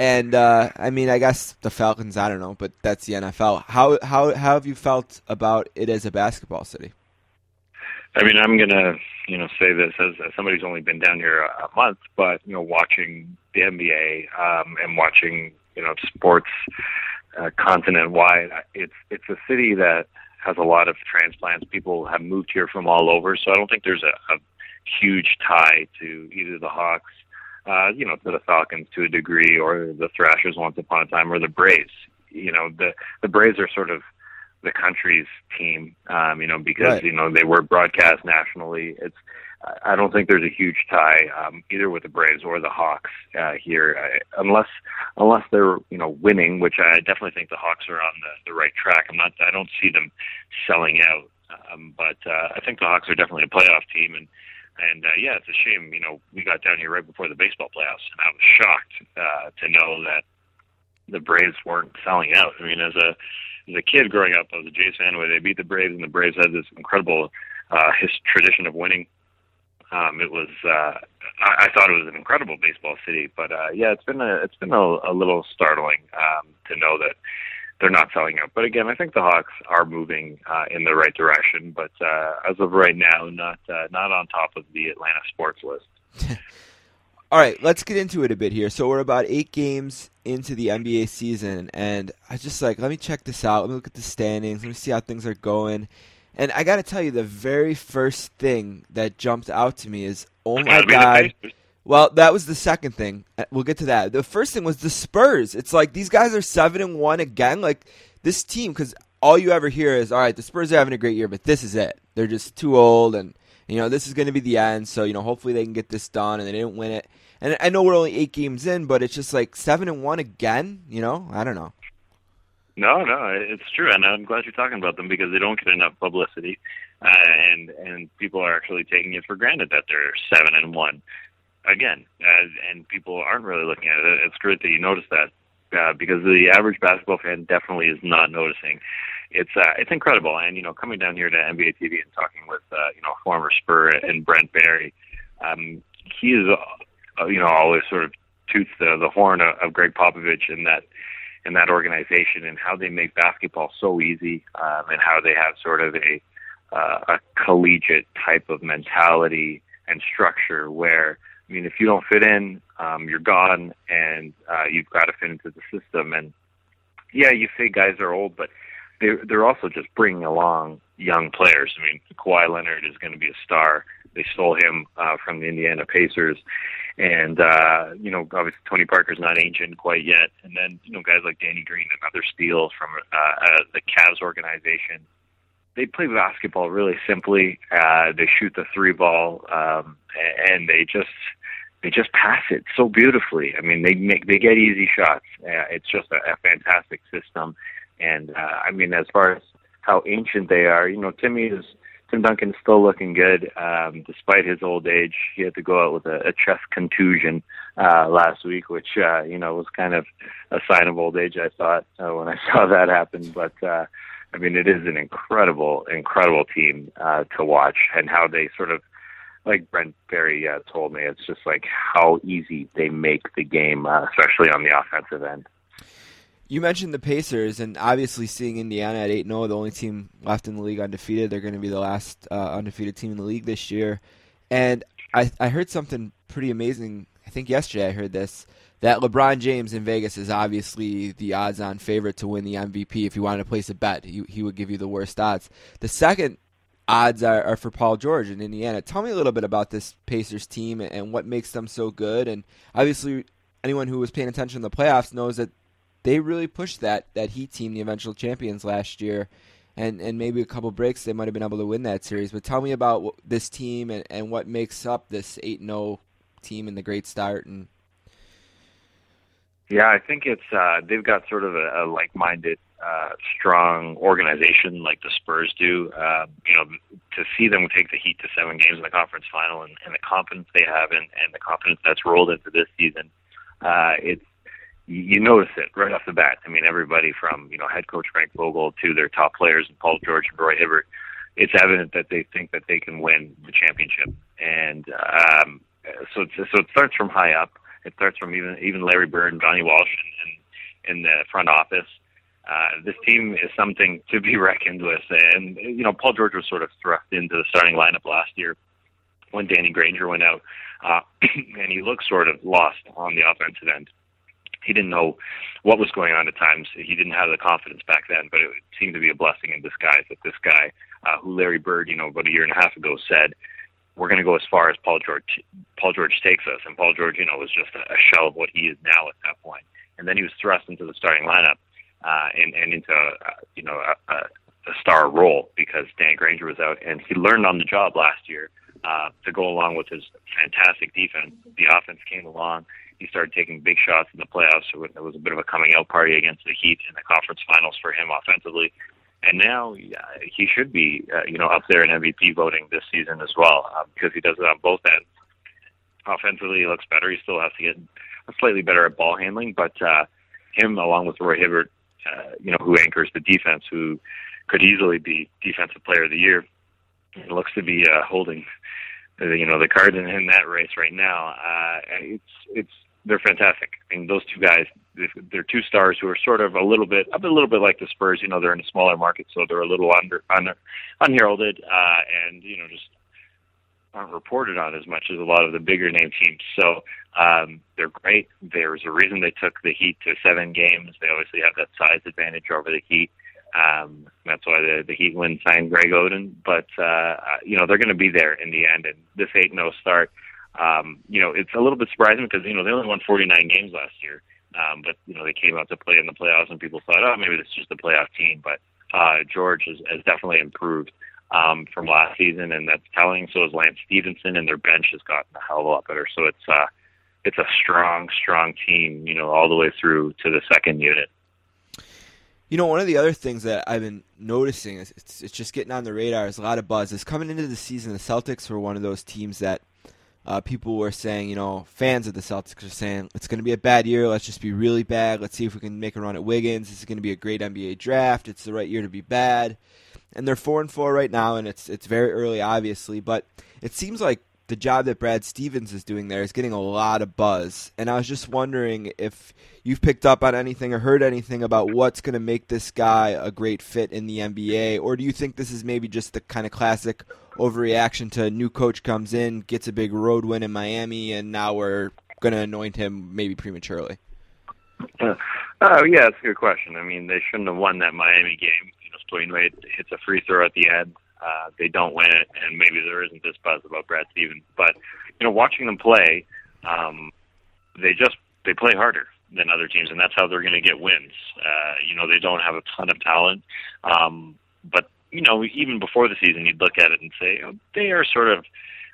And uh, I mean, I guess the Falcons. I don't know, but that's the NFL. How how how have you felt about it as a basketball city? I mean, I'm gonna you know say this as, as somebody who's only been down here a, a month, but you know, watching the NBA um, and watching you know sports uh, continent wide, it's it's a city that has a lot of transplants. People have moved here from all over, so I don't think there's a, a huge tie to either the Hawks, uh, you know, to the Falcons to a degree, or the Thrashers once upon a time, or the Braves. You know, the the Braves are sort of the country's team, um, you know, because Right. you know they were broadcast nationally. It's I don't think there's a huge tie um, either with the Braves or the Hawks uh, here, uh, unless unless they're you know winning, which I definitely think the Hawks are on the, the right track. I'm not. I don't see them selling out, um, but uh, I think the Hawks are definitely a playoff team, and and uh, yeah, it's a shame. You know, we got down here right before the baseball playoffs, and I was shocked uh, to know that the Braves weren't selling out. I mean, as a as a kid growing up, I was a Jays fan where they beat the Braves, and the Braves had this incredible uh, his tradition of winning. Um, it was uh, I, I thought it was an incredible baseball city, but uh, yeah, it's been a it's been a, a little startling um, to know that they're not selling out. But again, I think the Hawks are moving uh, in the right direction, but uh, as of right now, not uh, not on top of the Atlanta sports list. All right, let's get into it a bit here. So we're about eight games into the NBA season, and I just like let me check this out. Let me look at the standings. Let me see how things are going. And I got to tell you, the very first thing that jumped out to me is, oh my god. Well, that was the second thing. Uh, We'll get to that. The first thing was the Spurs. It's like these guys are seven and one again. Like this team, because all you ever hear is, "All right, the Spurs are having a great year, but this is it. They're just too old, and you know this is going to be the end. So you know, hopefully they can get this done." And they didn't win it. And I know we're only eight games in, but it's just like seven and one again. You know, I don't know. No, no, it's true, and I'm glad you're talking about them because they don't get enough publicity, uh, and and people are actually taking it for granted that they're seven and one. Again, uh, and people aren't really looking at it. It's great that you notice that uh, because the average basketball fan definitely is not noticing. It's uh, it's incredible, and you know, coming down here to NBA TV and talking with uh, you know former Spur and Brent Barry, um, he is uh, you know always sort of toots the the horn of, of Gregg Popovich and that in that organization and how they make basketball so easy um, and how they have sort of a uh, a collegiate type of mentality and structure where I mean if you don't fit in um, you're gone and uh, you've got to fit into the system and yeah you say guys are old but they're they're also just bringing along young players I mean Kawhi Leonard is going to be a star they stole him uh, from the Indiana Pacers and uh, you know, obviously Tony Parker's not ancient quite yet. And then you know, guys like Danny Green and other steals from uh, uh, the Cavs organization. they play basketball really simply. Uh, they shoot the three ball, um, and they just they just pass it so beautifully. I mean, they make they get easy shots. Uh, it's just a, a fantastic system. And uh, I mean, as far as how ancient they are, you know, Timmy is Tim Duncan's still looking good um, despite his old age. He had to go out with a, a chest contusion uh, last week, which uh, you know was kind of a sign of old age. I thought uh, when I saw that happen, but. Uh, I mean, it is an incredible, incredible team uh, to watch, and how they sort of, like Brent Barry uh, told me, it's just like how easy they make the game, uh, especially on the offensive end. You mentioned the Pacers, and obviously seeing Indiana at 8 0, the only team left in the league undefeated. They're going to be the last uh, undefeated team in the league this year. And I, I heard something pretty amazing. I think yesterday I heard this that LeBron James in Vegas is obviously the odds on favorite to win the MVP. If you wanted to place a bet, he, he would give you the worst odds. The second odds are, are for Paul George in Indiana. Tell me a little bit about this Pacers team and what makes them so good. And obviously, anyone who was paying attention to the playoffs knows that they really pushed that that Heat team, the eventual champions last year, and and maybe a couple breaks they might have been able to win that series. But tell me about this team and, and what makes up this eight zero team and the great start. And Yeah, I think it's uh, they've got sort of a, a like-minded, uh, strong organization like the Spurs do. Uh, you know, to see them take the Heat to seven games in the conference final and, and the confidence they have and, and the confidence that's rolled into this season, uh, it's you notice it right off the bat. I mean, everybody from you know head coach Frank Vogel to their top players and Paul George and Roy Hibbert. It's evident that they think that they can win the championship, and um, so so it starts from high up. It starts from even even Larry Bird and Donnie Walsh in, in the front office. Uh, this team is something to be reckoned with, and you know Paul George was sort of thrust into the starting lineup last year when Danny Granger went out, uh, and he looked sort of lost on the offensive end. He didn't know what was going on at times. He didn't have the confidence back then, but it seemed to be a blessing in disguise that this guy, uh, who Larry Bird, you know, about a year and a half ago said, we're going to go as far as Paul George Paul George takes us. And Paul George, you know, was just a, a shell of what he is now at that point. And then he was thrust into the starting lineup uh, and, and into uh, you know a, a, star role because Dan Granger was out, and he learned on the job last year uh, to go along with his fantastic defense. The offense came along. He started taking big shots in the playoffs. So it was a bit of a coming out party against the Heat in the conference finals for him offensively and now yeah, he should be, uh, you know, up there in MVP voting this season as well uh, because he does it on both ends. Offensively, he looks better. He still has to get slightly better at ball handling, but uh, him along with Roy Hibbert, uh, you know, who anchors the defense, who could easily be defensive player of the year, and looks to be uh, holding, you know, the cards in, in that race right now. Uh, it's it's they're fantastic. I mean, those two guys, they're two stars who are sort of a little bit, a little bit like the Spurs. You know, they're in a smaller market, so they're a little under, under unheralded, uh, and you know, just aren't reported on as much as a lot of the bigger name teams. So um, they're great. There's a reason they took the Heat to seven games. They obviously have that size advantage over the Heat. Um, that's why the, the Heat win signed Greg Oden. But uh, you know, they're going to be there in the end. And this eight no start um, you know, it's a little bit surprising because, you know, they only won 49 games last year. Um, but, you know, they came out to play in the playoffs and people thought, oh, maybe this is just a playoff team. But uh, George has, has definitely improved um, from last season, and that's telling. So is Lance Stephenson, and their bench has gotten a hell of a lot better. So it's, uh, it's a strong, strong team, you know, all the way through to the second unit. You know, one of the other things that I've been noticing is it's, it's just getting on the radar. Is a lot of buzz. Is coming into the season, the Celtics were one of those teams that uh, people were saying, you know, fans of the Celtics are saying it's going to be a bad year. Let's just be really bad. Let's see if we can make a run at Wiggins. This is going to be a great NBA draft. It's the right year to be bad. And they're four and four right now, and it's it's very early, obviously. But it seems like the job that Brad Stevens is doing there is getting a lot of buzz. And I was just wondering if you've picked up on anything or heard anything about what's going to make this guy a great fit in the NBA, or do you think this is maybe just the kind of classic overreaction to a new coach comes in, gets a big road win in Miami, and now we're going to anoint him maybe prematurely? Uh, oh yeah, that's a good question. I mean, they shouldn't have won that Miami game. Dwyane Wade hits a free throw at the end. Uh, they don't win it, and maybe there isn't this buzz about Brad Stevens. But you know, watching them play, um, they just they play harder than other teams, and that's how they're going to get wins. Uh, you know, they don't have a ton of talent, um, but you know, even before the season, you'd look at it and say oh, they are sort of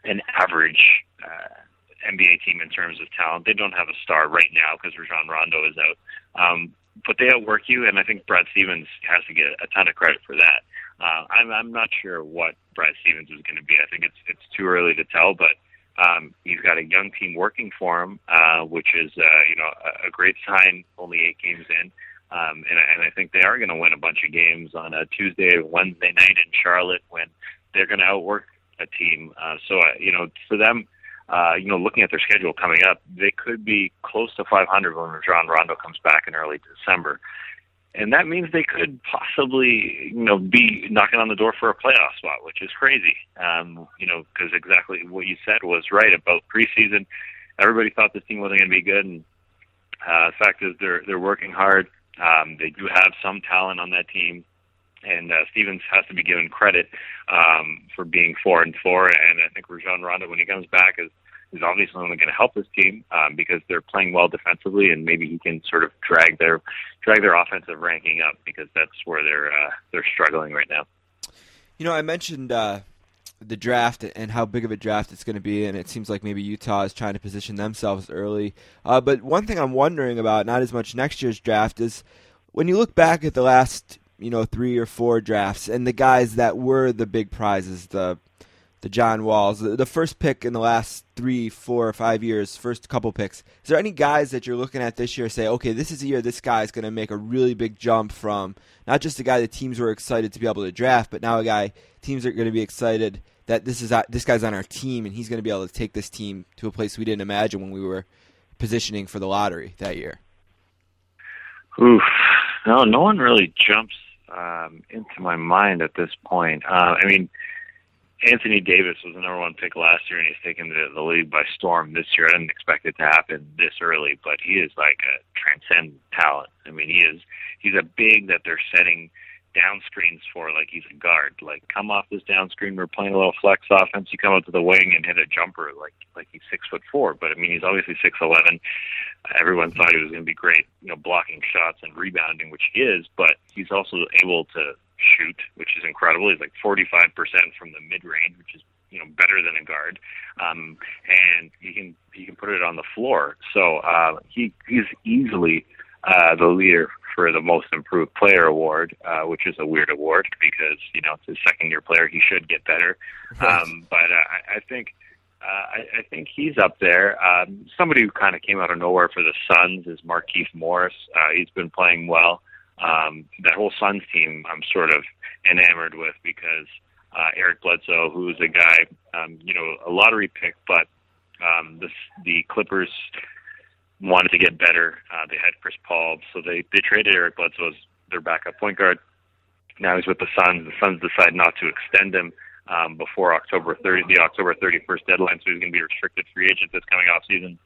an average uh, NBA team in terms of talent. They don't have a star right now because Rajon Rondo is out, um, but they outwork you, and I think Brad Stevens has to get a ton of credit for that. Uh, I'm I'm not sure what Brad Stevens is going to be. I think it's it's too early to tell, but um, he's got a young team working for him, uh, which is uh, you know a, a great sign. Only eight games in, um, and, and I think they are going to win a bunch of games on a Tuesday, Wednesday night in Charlotte when they're going to outwork a team. Uh, so uh, you know for them. Uh, you know, looking at their schedule coming up, they could be close to 500 when Rajon Rondo comes back in early December and that means they could possibly, you know, be knocking on the door for a playoff spot, which is crazy. Um, you know, because exactly what you said was right about preseason. Everybody thought this team wasn't going to be good, and uh, the fact is they're they're working hard. Um, they do have some talent on that team, and uh, Stevens has to be given credit um, for being four and four. And I think Rajon Rondo, when he comes back, is is obviously only going to help this team um, because they're playing well defensively, and maybe he can sort of drag their drag their offensive ranking up because that's where they're uh, they're struggling right now. You know, I mentioned uh, the draft and how big of a draft it's going to be, and it seems like maybe Utah is trying to position themselves early. Uh, but one thing I'm wondering about, not as much next year's draft, is when you look back at the last, you know, three or four drafts and the guys that were the big prizes, the the John Walls, the, first pick in the last three, four, or five years, first couple picks. Is there any guys that you're looking at this year say, okay, this is a year this guy is going to make a really big jump from not just a guy that teams were excited to be able to draft, but now a guy teams are going to be excited that this is this guy's on our team and he's going to be able to take this team to a place we didn't imagine when we were positioning for the lottery that year. Oof, no, no one really jumps um, into my mind at this point. Uh, I mean, Anthony Davis was the number one pick last year, and he's taken the, the league by storm this year. I didn't expect it to happen this early, but he is like a transcendent talent. I mean, he is he's a big that they're setting down screens for like he's a guard. Like come off this down screen, we're playing a little flex offense. You come out to the wing and hit a jumper like like he's six foot four, but I mean he's obviously six eleven. Everyone thought he was going to be great, you know, blocking shots and rebounding, which he is. But he's also able to shoot, which is incredible. He's like forty five percent from the mid range, which is you know better than a guard. Um, and he can he can put it on the floor. So uh, he he's easily uh, the leader for the most improved player award, uh, which is a weird award because you know it's his second year player. He should get better, um, but uh, I, I think. Uh, I, I think he's up there. Um, somebody who kind of came out of nowhere for the Suns is Markieff Morris. Uh, he's been playing well. Um, that whole Suns team, I'm sort of enamored with because uh, Eric Bledsoe, who is a guy, um, you know, a lottery pick, but um, the the Clippers wanted to get better. Uh, they had Chris Paul, so they they traded Eric Bledsoe as their backup point guard. Now he's with the Suns. The Suns decide not to extend him um, before October 30, the October 31st deadline, so he's going to be restricted free agent this coming off season.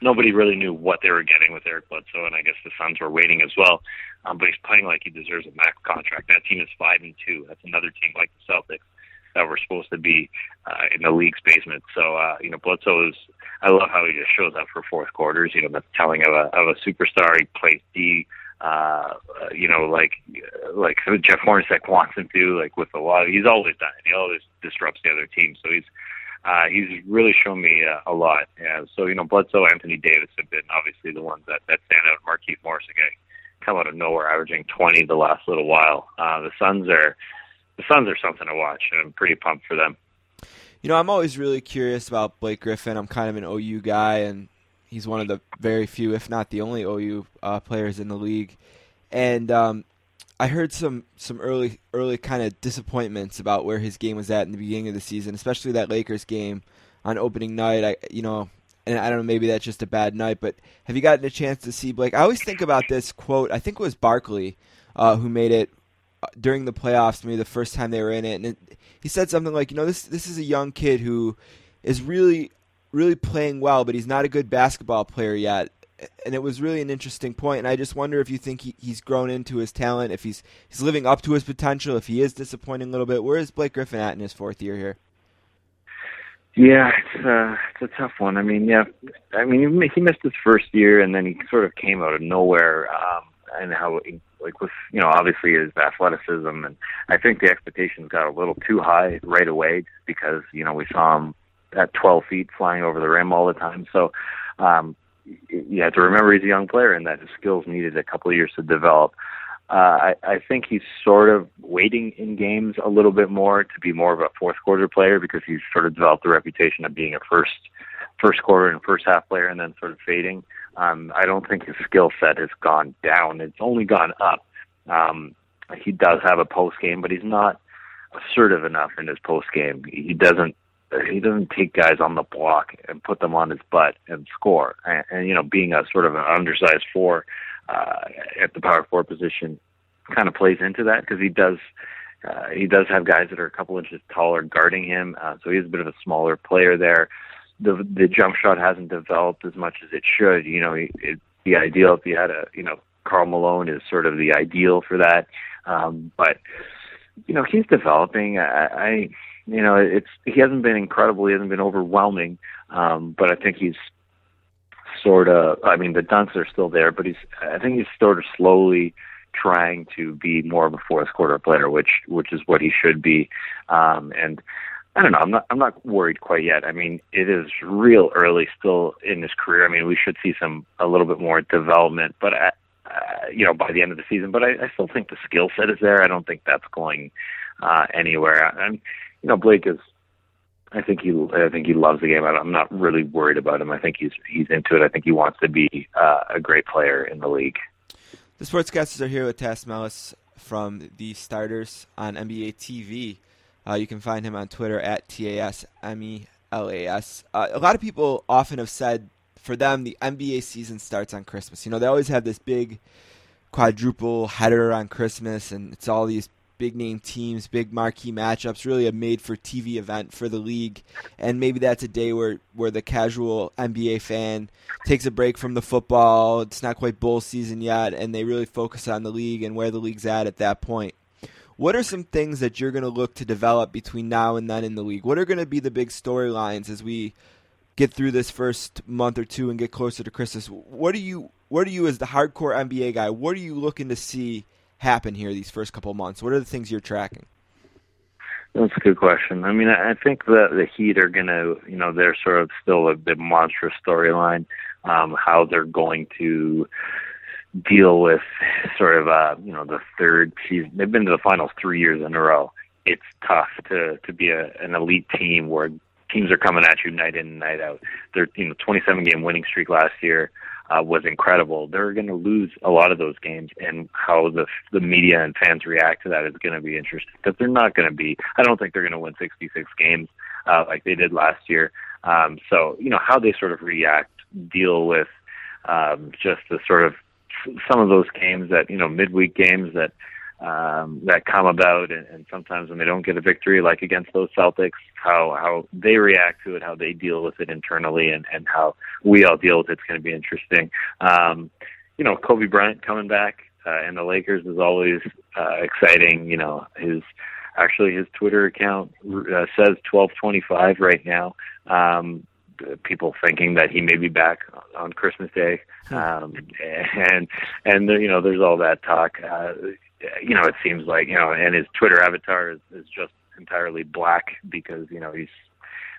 Nobody really knew what they were getting with Eric Bledsoe, and I guess the Suns were waiting as well. Um, but he's playing like he deserves a max contract. That team is five and two. That's another team like the Celtics that were supposed to be uh, in the league's basement. So uh, you know, Bledsoe is. I love how he just shows up for fourth quarters. You know, that's telling of a of a superstar. He plays D. Uh, you know, like like Jeff Hornacek wants him to. Like with a lot, he's always done it. He always disrupts the other team. So he's uh, he's really shown me uh, a lot. Yeah, so you know, Bledsoe, Anthony Davis have been obviously the ones that that stand out. Markieff Morris, a come out of nowhere, averaging 20 the last little while. Uh, the Suns are the Suns are something to watch, and I'm pretty pumped for them. You know, I'm always really curious about Blake Griffin. I'm kind of an OU guy, and he's one of the very few, if not the only OU uh, players in the league. And um, I heard some some early early kind of disappointments about where his game was at in the beginning of the season, especially that Lakers game on opening night. I you know, and I don't know, maybe that's just a bad night. But have you gotten a chance to see Blake? I always think about this quote. I think it was Barkley uh, who made it during the playoffs, maybe the first time they were in it, and it, he said something like, you know, this this is a young kid who is really really playing well, but he's not a good basketball player yet. And it was really an interesting point, and I just wonder if you think he, he's grown into his talent, if he's he's living up to his potential, if he is disappointing a little bit. Where is Blake Griffin at in his fourth year here? Yeah, it's uh, it's a tough one. I mean, yeah, I mean, he he missed his first year, and then he sort of came out of nowhere. Um, and how like with you know obviously his athleticism, and I think the expectations got a little too high right away because you know we saw him at 12 feet flying over the rim all the time. So um, you have to remember he's a young player and that his skills needed a couple of years to develop. Uh, I, I think he's sort of waiting in games a little bit more to be more of a fourth quarter player because he's sort of developed the reputation of being a first first quarter and first half player and then sort of fading. Um, I don't think his skill set has gone down. It's only gone up. Um, he does have a post game, but he's not assertive enough in his post game. He doesn't he doesn't take guys on the block and put them on his butt and score. And, and you know, being a sort of an undersized four uh, at the power forward position kind of plays into that because he does uh, he does have guys that are a couple inches taller guarding him, uh, so he's a bit of a smaller player there. The the jump shot hasn't developed as much as it should. You know, it, it, the ideal if you had a you know Karl Malone is sort of the ideal for that, um, but you know he's developing. I, I you know it's he hasn't been incredible. He hasn't been overwhelming, um, but I think he's sort of. I mean, the dunks are still there, but he's. I think he's sort of slowly trying to be more of a fourth quarter player, which which is what he should be. Um, and I don't know. I'm not. I'm not worried quite yet. I mean, it is real early still in his career. I mean, we should see some a little bit more development, but I, uh, you know, by the end of the season. But I, I still think the skill set is there. I don't think that's going uh, anywhere. And you know, Blake is. I think he. I think he loves the game. I'm not really worried about him. I think he's he's into it. I think he wants to be uh, a great player in the league. The Sportscasters are here with Tas Melas from the Starters on NBA TV. Uh, you can find him on Twitter at T A S M E L A S. Uh, a lot of people often have said for them the NBA season starts on Christmas. You know, they always have this big quadruple header on Christmas, and it's all these big name teams, big marquee matchups, really a made for TV event for the league. And maybe that's a day where, where the casual NBA fan takes a break from the football. It's not quite bowl season yet, and they really focus on the league and where the league's at at that point. What are some things that you're going to look to develop between now and then in the league? What are going to be the big storylines as we get through this first month or two and get closer to Christmas? What are you what are you as the hardcore NBA guy? What are you looking to see happen here these first couple months? What are the things you're tracking? That's a good question. I mean, I think the the Heat are gonna, you know, they're sort of still a bit monstrous storyline. Um, how they're going to deal with sort of, uh, you know, the third season. They've been to the finals three years in a row. It's tough to to be a, an elite team where teams are coming at you night in and night out. Their you know 27 game winning streak last year uh, was incredible. They're going to lose a lot of those games, and how the the media and fans react to that is going to be interesting because they're not going to be. I don't think they're going to win 66 games uh, like they did last year. Um, so you know how they sort of react, deal with um, just the sort of some of those games that you know midweek games that um, that come about, and, and sometimes when they don't get a victory, like against those Celtics, how how they react to it, how they deal with it internally, and and how we all deal with. It's going to be interesting. Um, you know, Kobe Bryant coming back uh, and the Lakers is always uh, exciting. You know, his actually his Twitter account uh, says 12:25 right now. Um, people thinking that he may be back on Christmas Day, um, and and you know, there's all that talk. Uh, you know, it seems like you know, and his Twitter avatar is, is just entirely black because you know he's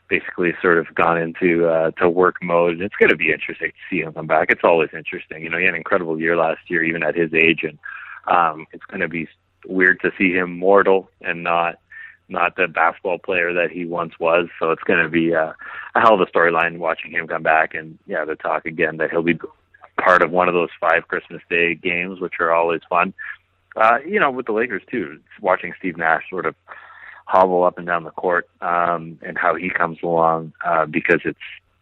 basically sort of gone into uh, to work mode. It's going to be interesting to see him come back. It's always interesting. You know, he had an incredible year last year, even at his age, and um, it's going to be weird to see him mortal and not not the basketball player that he once was. So it's going to be uh, a hell of a storyline watching him come back. And yeah, the talk again that he'll be part of one of those five Christmas Day games, which are always fun. Uh, you know, with the Lakers too, watching Steve Nash sort of hobble up and down the court um, and how he comes along uh, because it's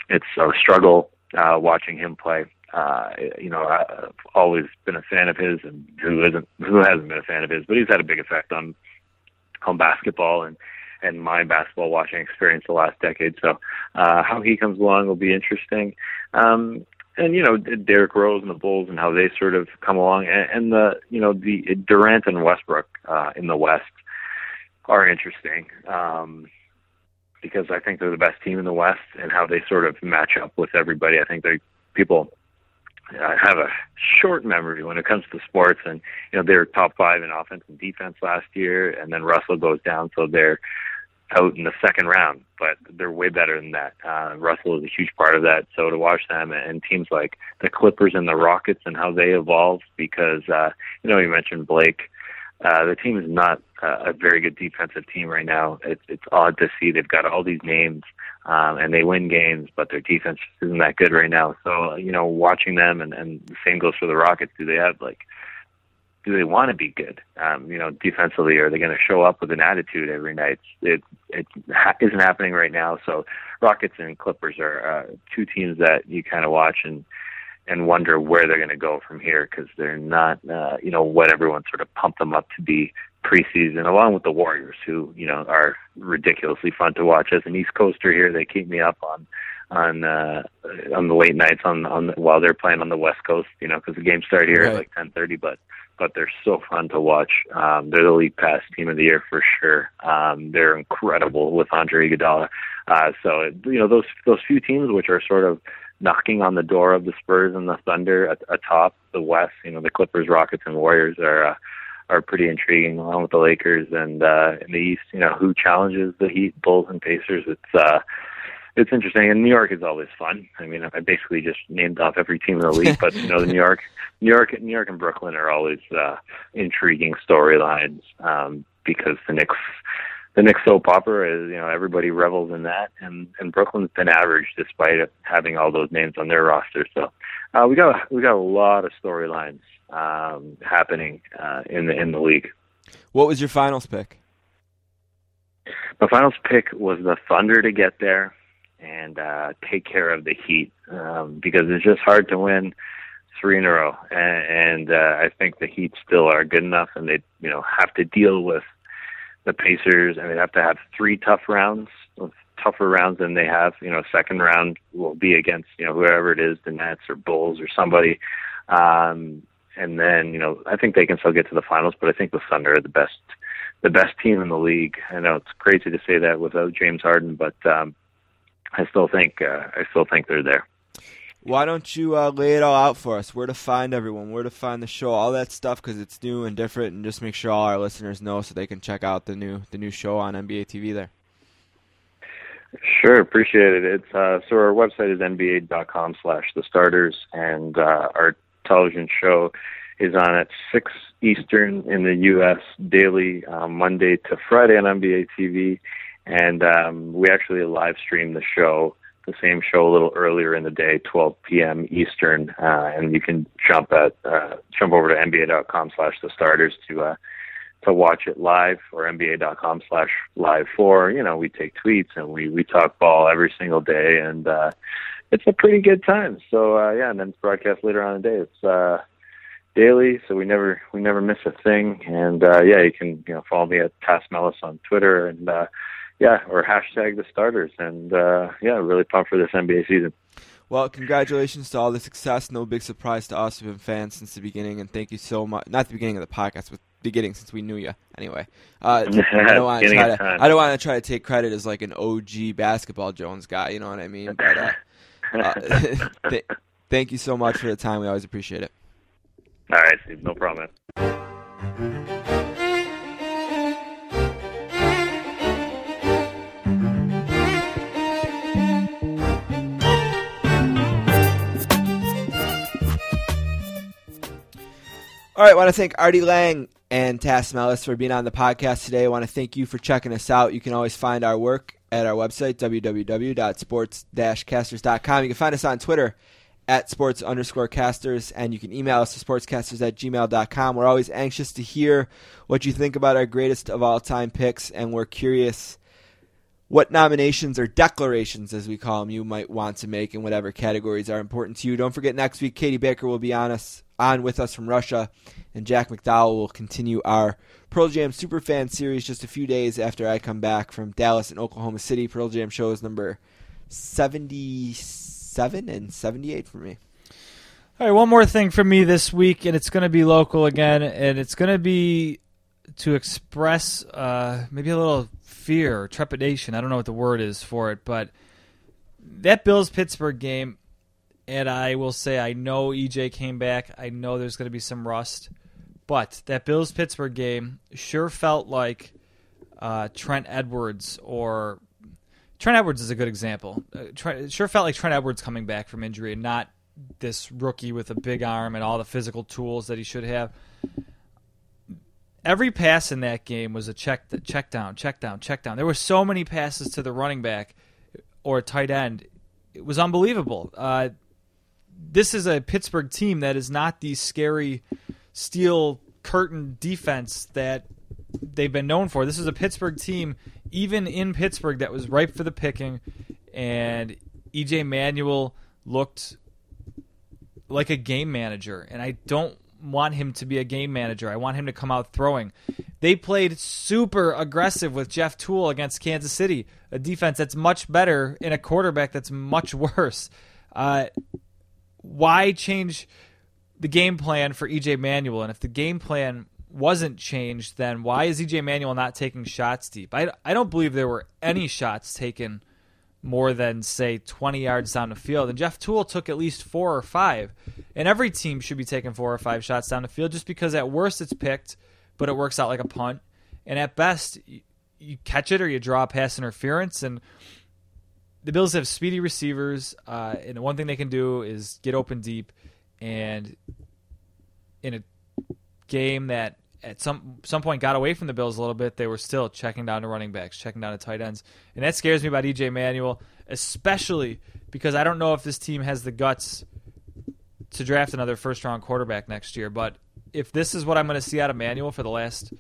it's a struggle uh, watching him play. Uh, you know, I've always been a fan of his, and who isn't, who hasn't been a fan of his, but he's had a big effect on on basketball and and my basketball watching experience the last decade. So uh, how he comes along will be interesting. Um, and you know Derrick Rose and the Bulls and how they sort of come along, and, and the you know the Durant and Westbrook uh, in the West are interesting um, because I think they're the best team in the West, and how they sort of match up with everybody. I think they people I have a short memory when it comes to sports, and you know they're top five in offense and defense last year, and then Russell goes down, so they're out in the second round, but they're way better than that. Uh, Russell is a huge part of that. So to watch them and teams like the Clippers and the Rockets and how they evolve, because uh, you know you mentioned Blake. Uh, the team is not uh, a very good defensive team right now. It's it's odd to see they've got all these names um, and they win games, but their defense isn't that good right now. So you know, watching them and and the same goes for the Rockets. Do they have like do they want to be good? Um, you know, defensively, are they going to show up with an attitude every night? It it ha- isn't happening right now. So, Rockets and Clippers are uh, two teams that you kind of watch and and wonder where they're going to go from here because they're not, uh, you know, what everyone sort of pumped them up to be preseason, along with the Warriors, who you know are ridiculously fun to watch. As an East Coaster here, they keep me up on on uh on the late nights on on the, while they're playing on the West Coast, you know, because the games start here Right. at like ten thirty, but but they're so fun to watch. Um, they're the league pass team of the year for sure. Um, they're incredible with Andre Iguodala. Uh, so you know those those few teams which are sort of knocking on the door of the Spurs and the Thunder at, atop the West. You know the Clippers, Rockets, and Warriors are. Uh, are pretty intriguing along with the Lakers and uh in the East, you know, who challenges the Heat, Bulls and Pacers. It's uh it's interesting and New York is always fun. I mean I basically just named off every team in the league, but you know, the New York New York New York and Brooklyn are always uh intriguing storylines, um, because the Knicks the Knicks soap opera is, you know, everybody revels in that and, and Brooklyn's been average despite having all those names on their roster. So uh we got we got a lot of storylines um happening uh in the in the league. What was your finals pick? My finals pick was the Thunder to get there and uh, take care of the Heat um, because it's just hard to win three in a row, and, and uh, I think the Heat still are good enough, and they you know have to deal with the Pacers, and they have to have three tough rounds, tougher rounds than they have. You know, second round will be against you know whoever it is, the Nets or Bulls or somebody. Um, and then you know I think they can still get to the finals, but I think the Thunder are the best the best team in the league. I know it's crazy to say that without James Harden, but um, I still think uh, I still think they're there. Why don't you uh, lay it all out for us? Where to find everyone? Where to find the show? All that stuff because it's new and different, and just make sure all our listeners know so they can check out the new the new show on NBA TV there. Sure, appreciate it. It's uh, so our website is nba.com slash the starters, and uh, our television show is on at six Eastern in the U.S. daily, um, Monday to Friday on NBA TV, and um, we actually live stream the show, the same show a little earlier in the day, 12 p.m. Eastern, uh, and you can jump at uh, jump over to nba.com slash the starters to uh, to watch it live or nba.com slash live for you know we take tweets and we we talk ball every single day and uh it's a pretty good time. So uh yeah and then it's broadcast later on in the day. It's uh daily so we never we never miss a thing. And uh yeah you can you know follow me at Tas Melas on twitter and uh yeah or hashtag the starters and uh yeah really pumped for this nba season Well, congratulations to all the success. No big surprise to us. We've been fans since the beginning, and thank you so much. Not the beginning of the podcast, but beginning since we knew you. Anyway, uh, I don't want to try to. I don't want to try to take credit as like an OG basketball Jones guy. You know what I mean? But uh, uh, th- thank you so much for the time. We always appreciate it. all right Steve, no problem All right, I want to thank Artie Lange and Tas Melas for being on the podcast today. I want to thank you for checking us out. You can always find our work at our website, www.sports-casters.com. You can find us on Twitter at sports underscore casters, and you can email us to sportscasters at gmail.com. We're always anxious to hear what you think about our greatest of all time picks, and we're curious what nominations or declarations, as we call them, you might want to make in whatever categories are important to you. Don't forget, next week, Katie Baker will be on us on with us from Russia, and Jack McDowell will continue our Pearl Jam Superfan series just a few days after I come back from Dallas and Oklahoma City. Pearl Jam shows number 77 and 78 for me. All right, one more thing for me this week, and it's going to be local again, and it's going to be to express uh, maybe a little fear or trepidation. I don't know what the word is for it, but that Bills Pittsburgh game, and I will say I know EJ came back. I know there's going to be some rust, but that Bills Pittsburgh game sure felt like uh, Trent Edwards or Trent Edwards is a good example. Uh, Trent, it sure felt like Trent Edwards coming back from injury and not this rookie with a big arm and all the physical tools that he should have. Every pass in that game was a check, check down, check down, check down. There were so many passes to the running back or tight end. It was unbelievable. Uh, this is a Pittsburgh team that is not the scary steel curtain defense that they've been known for. This is a Pittsburgh team, even in Pittsburgh, that was ripe for the picking. And EJ Manuel looked like a game manager, and I don't want him to be a game manager. I want him to come out throwing. They played super aggressive with Jeff Tuel against Kansas City, a defense that's much better and a quarterback that's much worse. Uh, why change the game plan for EJ Manuel? And if the game plan wasn't changed, then why is EJ Manuel not taking shots deep? I, I don't believe there were any shots taken more than say 20 yards down the field. And Jeff Tuel took at least four or five. And every team should be taking four or five shots down the field just because at worst it's picked, but it works out like a punt. And at best, you, you catch it or you draw pass interference. And the Bills have speedy receivers. Uh, and one thing they can do is get open deep. And in a game that at some some point got away from the Bills a little bit, they were still checking down to running backs, checking down to tight ends, and that scares me about EJ Manuel, especially because I don't know if this team has the guts to draft another first round quarterback next year. But if this is what I'm going to see out of Manuel for the last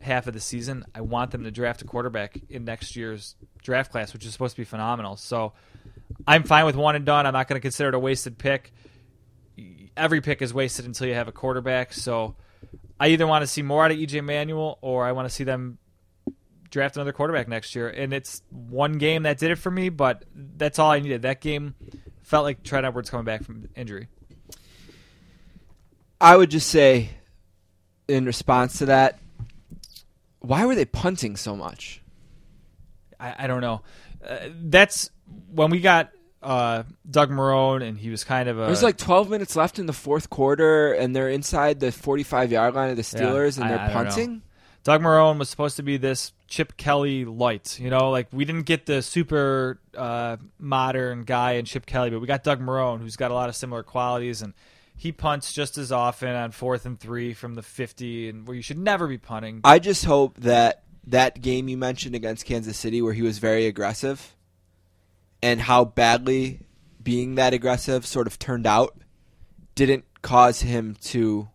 half of the season, I want them to draft a quarterback in next year's draft class, which is supposed to be phenomenal. So I'm fine with one and done. I'm not going to consider it a wasted pick. Every pick is wasted until you have a quarterback. So I either want to see more out of EJ Manuel or I want to see them draft another quarterback next year. And it's one game that did it for me, but that's all I needed. That game felt like Trent Edwards coming back from injury. I would just say, in response to that, why were they punting so much? I, I don't know. Uh, that's when we got uh, Doug Marrone, and he was kind of a. There's like 12 minutes left in the fourth quarter, and they're inside the 45 yard line of the Steelers, Yeah, and they're I don't punting. Doug Marrone was supposed to be this Chip Kelly light, you know, like we didn't get the super uh, modern guy in Chip Kelly, but we got Doug Marrone, who's got a lot of similar qualities, and he punts just as often on fourth and three from the 50, and where you should never be punting. I just hope that that game you mentioned against Kansas City, where he was very aggressive, and how badly being that aggressive sort of turned out, didn't cause him to.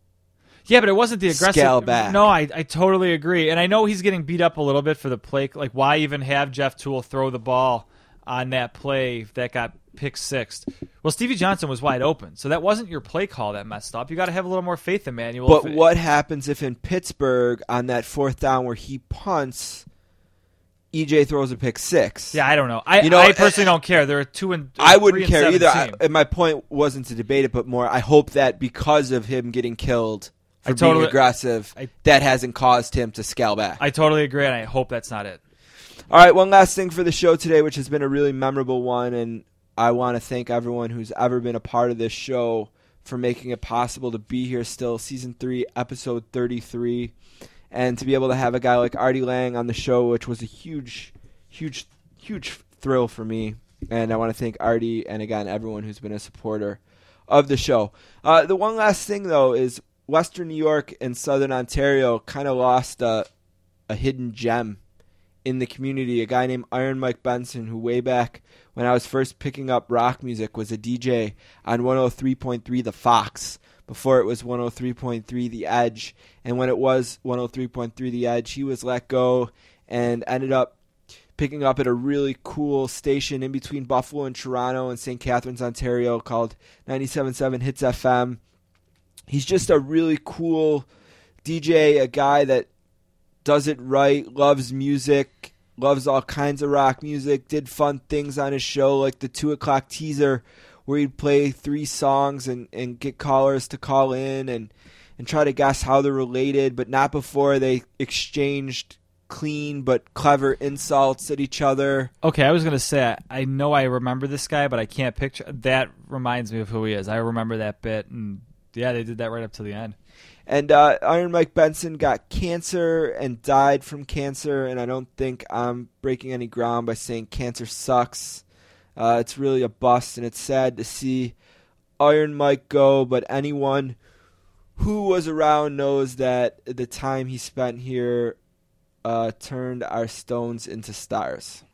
Yeah, but it wasn't the aggressive. Scale back. No, I, I totally agree, and I know he's getting beat up a little bit for the play. Like, why even have Jeff Tuel throw the ball on that play that got pick six? Well, Stevie Johnson was wide open, so that wasn't your play call that messed up. You got to have a little more faith in Manuel. But it- what happens if in Pittsburgh on that fourth down where he punts, EJ throws a pick six? Yeah, I don't know. I, You know, I personally uh, don't care. There are two and I wouldn't care either. I, and my point wasn't to debate it, but more I hope that because of him getting killed for I totally- being aggressive, I- that hasn't caused him to scale back. I totally agree, and I hope that's not it. All right, one last thing for the show today, which has been a really memorable one, and I want to thank everyone who's ever been a part of this show for making it possible to be here still, season three, episode thirty-three, and to be able to have a guy like Artie Lange on the show, which was a huge, huge, huge thrill for me. And I want to thank Artie and again everyone who's been a supporter of the show. Uh, the one last thing though is Western New York and Southern Ontario kind of lost a, a hidden gem in the community. A guy named Iron Mike Benson, who way back when I was first picking up rock music was a DJ on 103.3 The Fox. Before it was 103.3 The Edge, and when it was 103.3 The Edge, he was let go and ended up picking up at a really cool station in between Buffalo and Toronto and St. Catharines, Ontario called 97.7 Hits FM. He's just a really cool DJ, a guy that does it right, loves music, loves all kinds of rock music, did fun things on his show like the 2 o'clock teaser where he'd play three songs and, and get callers to call in and, and try to guess how they're related, but not before they exchanged clean but clever insults at each other. Okay, I was gonna say I know I remember this guy, but I can't picture. That reminds me of who he is. I remember that bit, and yeah, they did that right up to the end. And uh, Iron Mike Benson got cancer and died from cancer, and I don't think I'm breaking any ground by saying cancer sucks. Uh, it's really a bust, and it's sad to see Iron Mike go, but anyone who was around knows that the time he spent here uh, turned our stones into stars.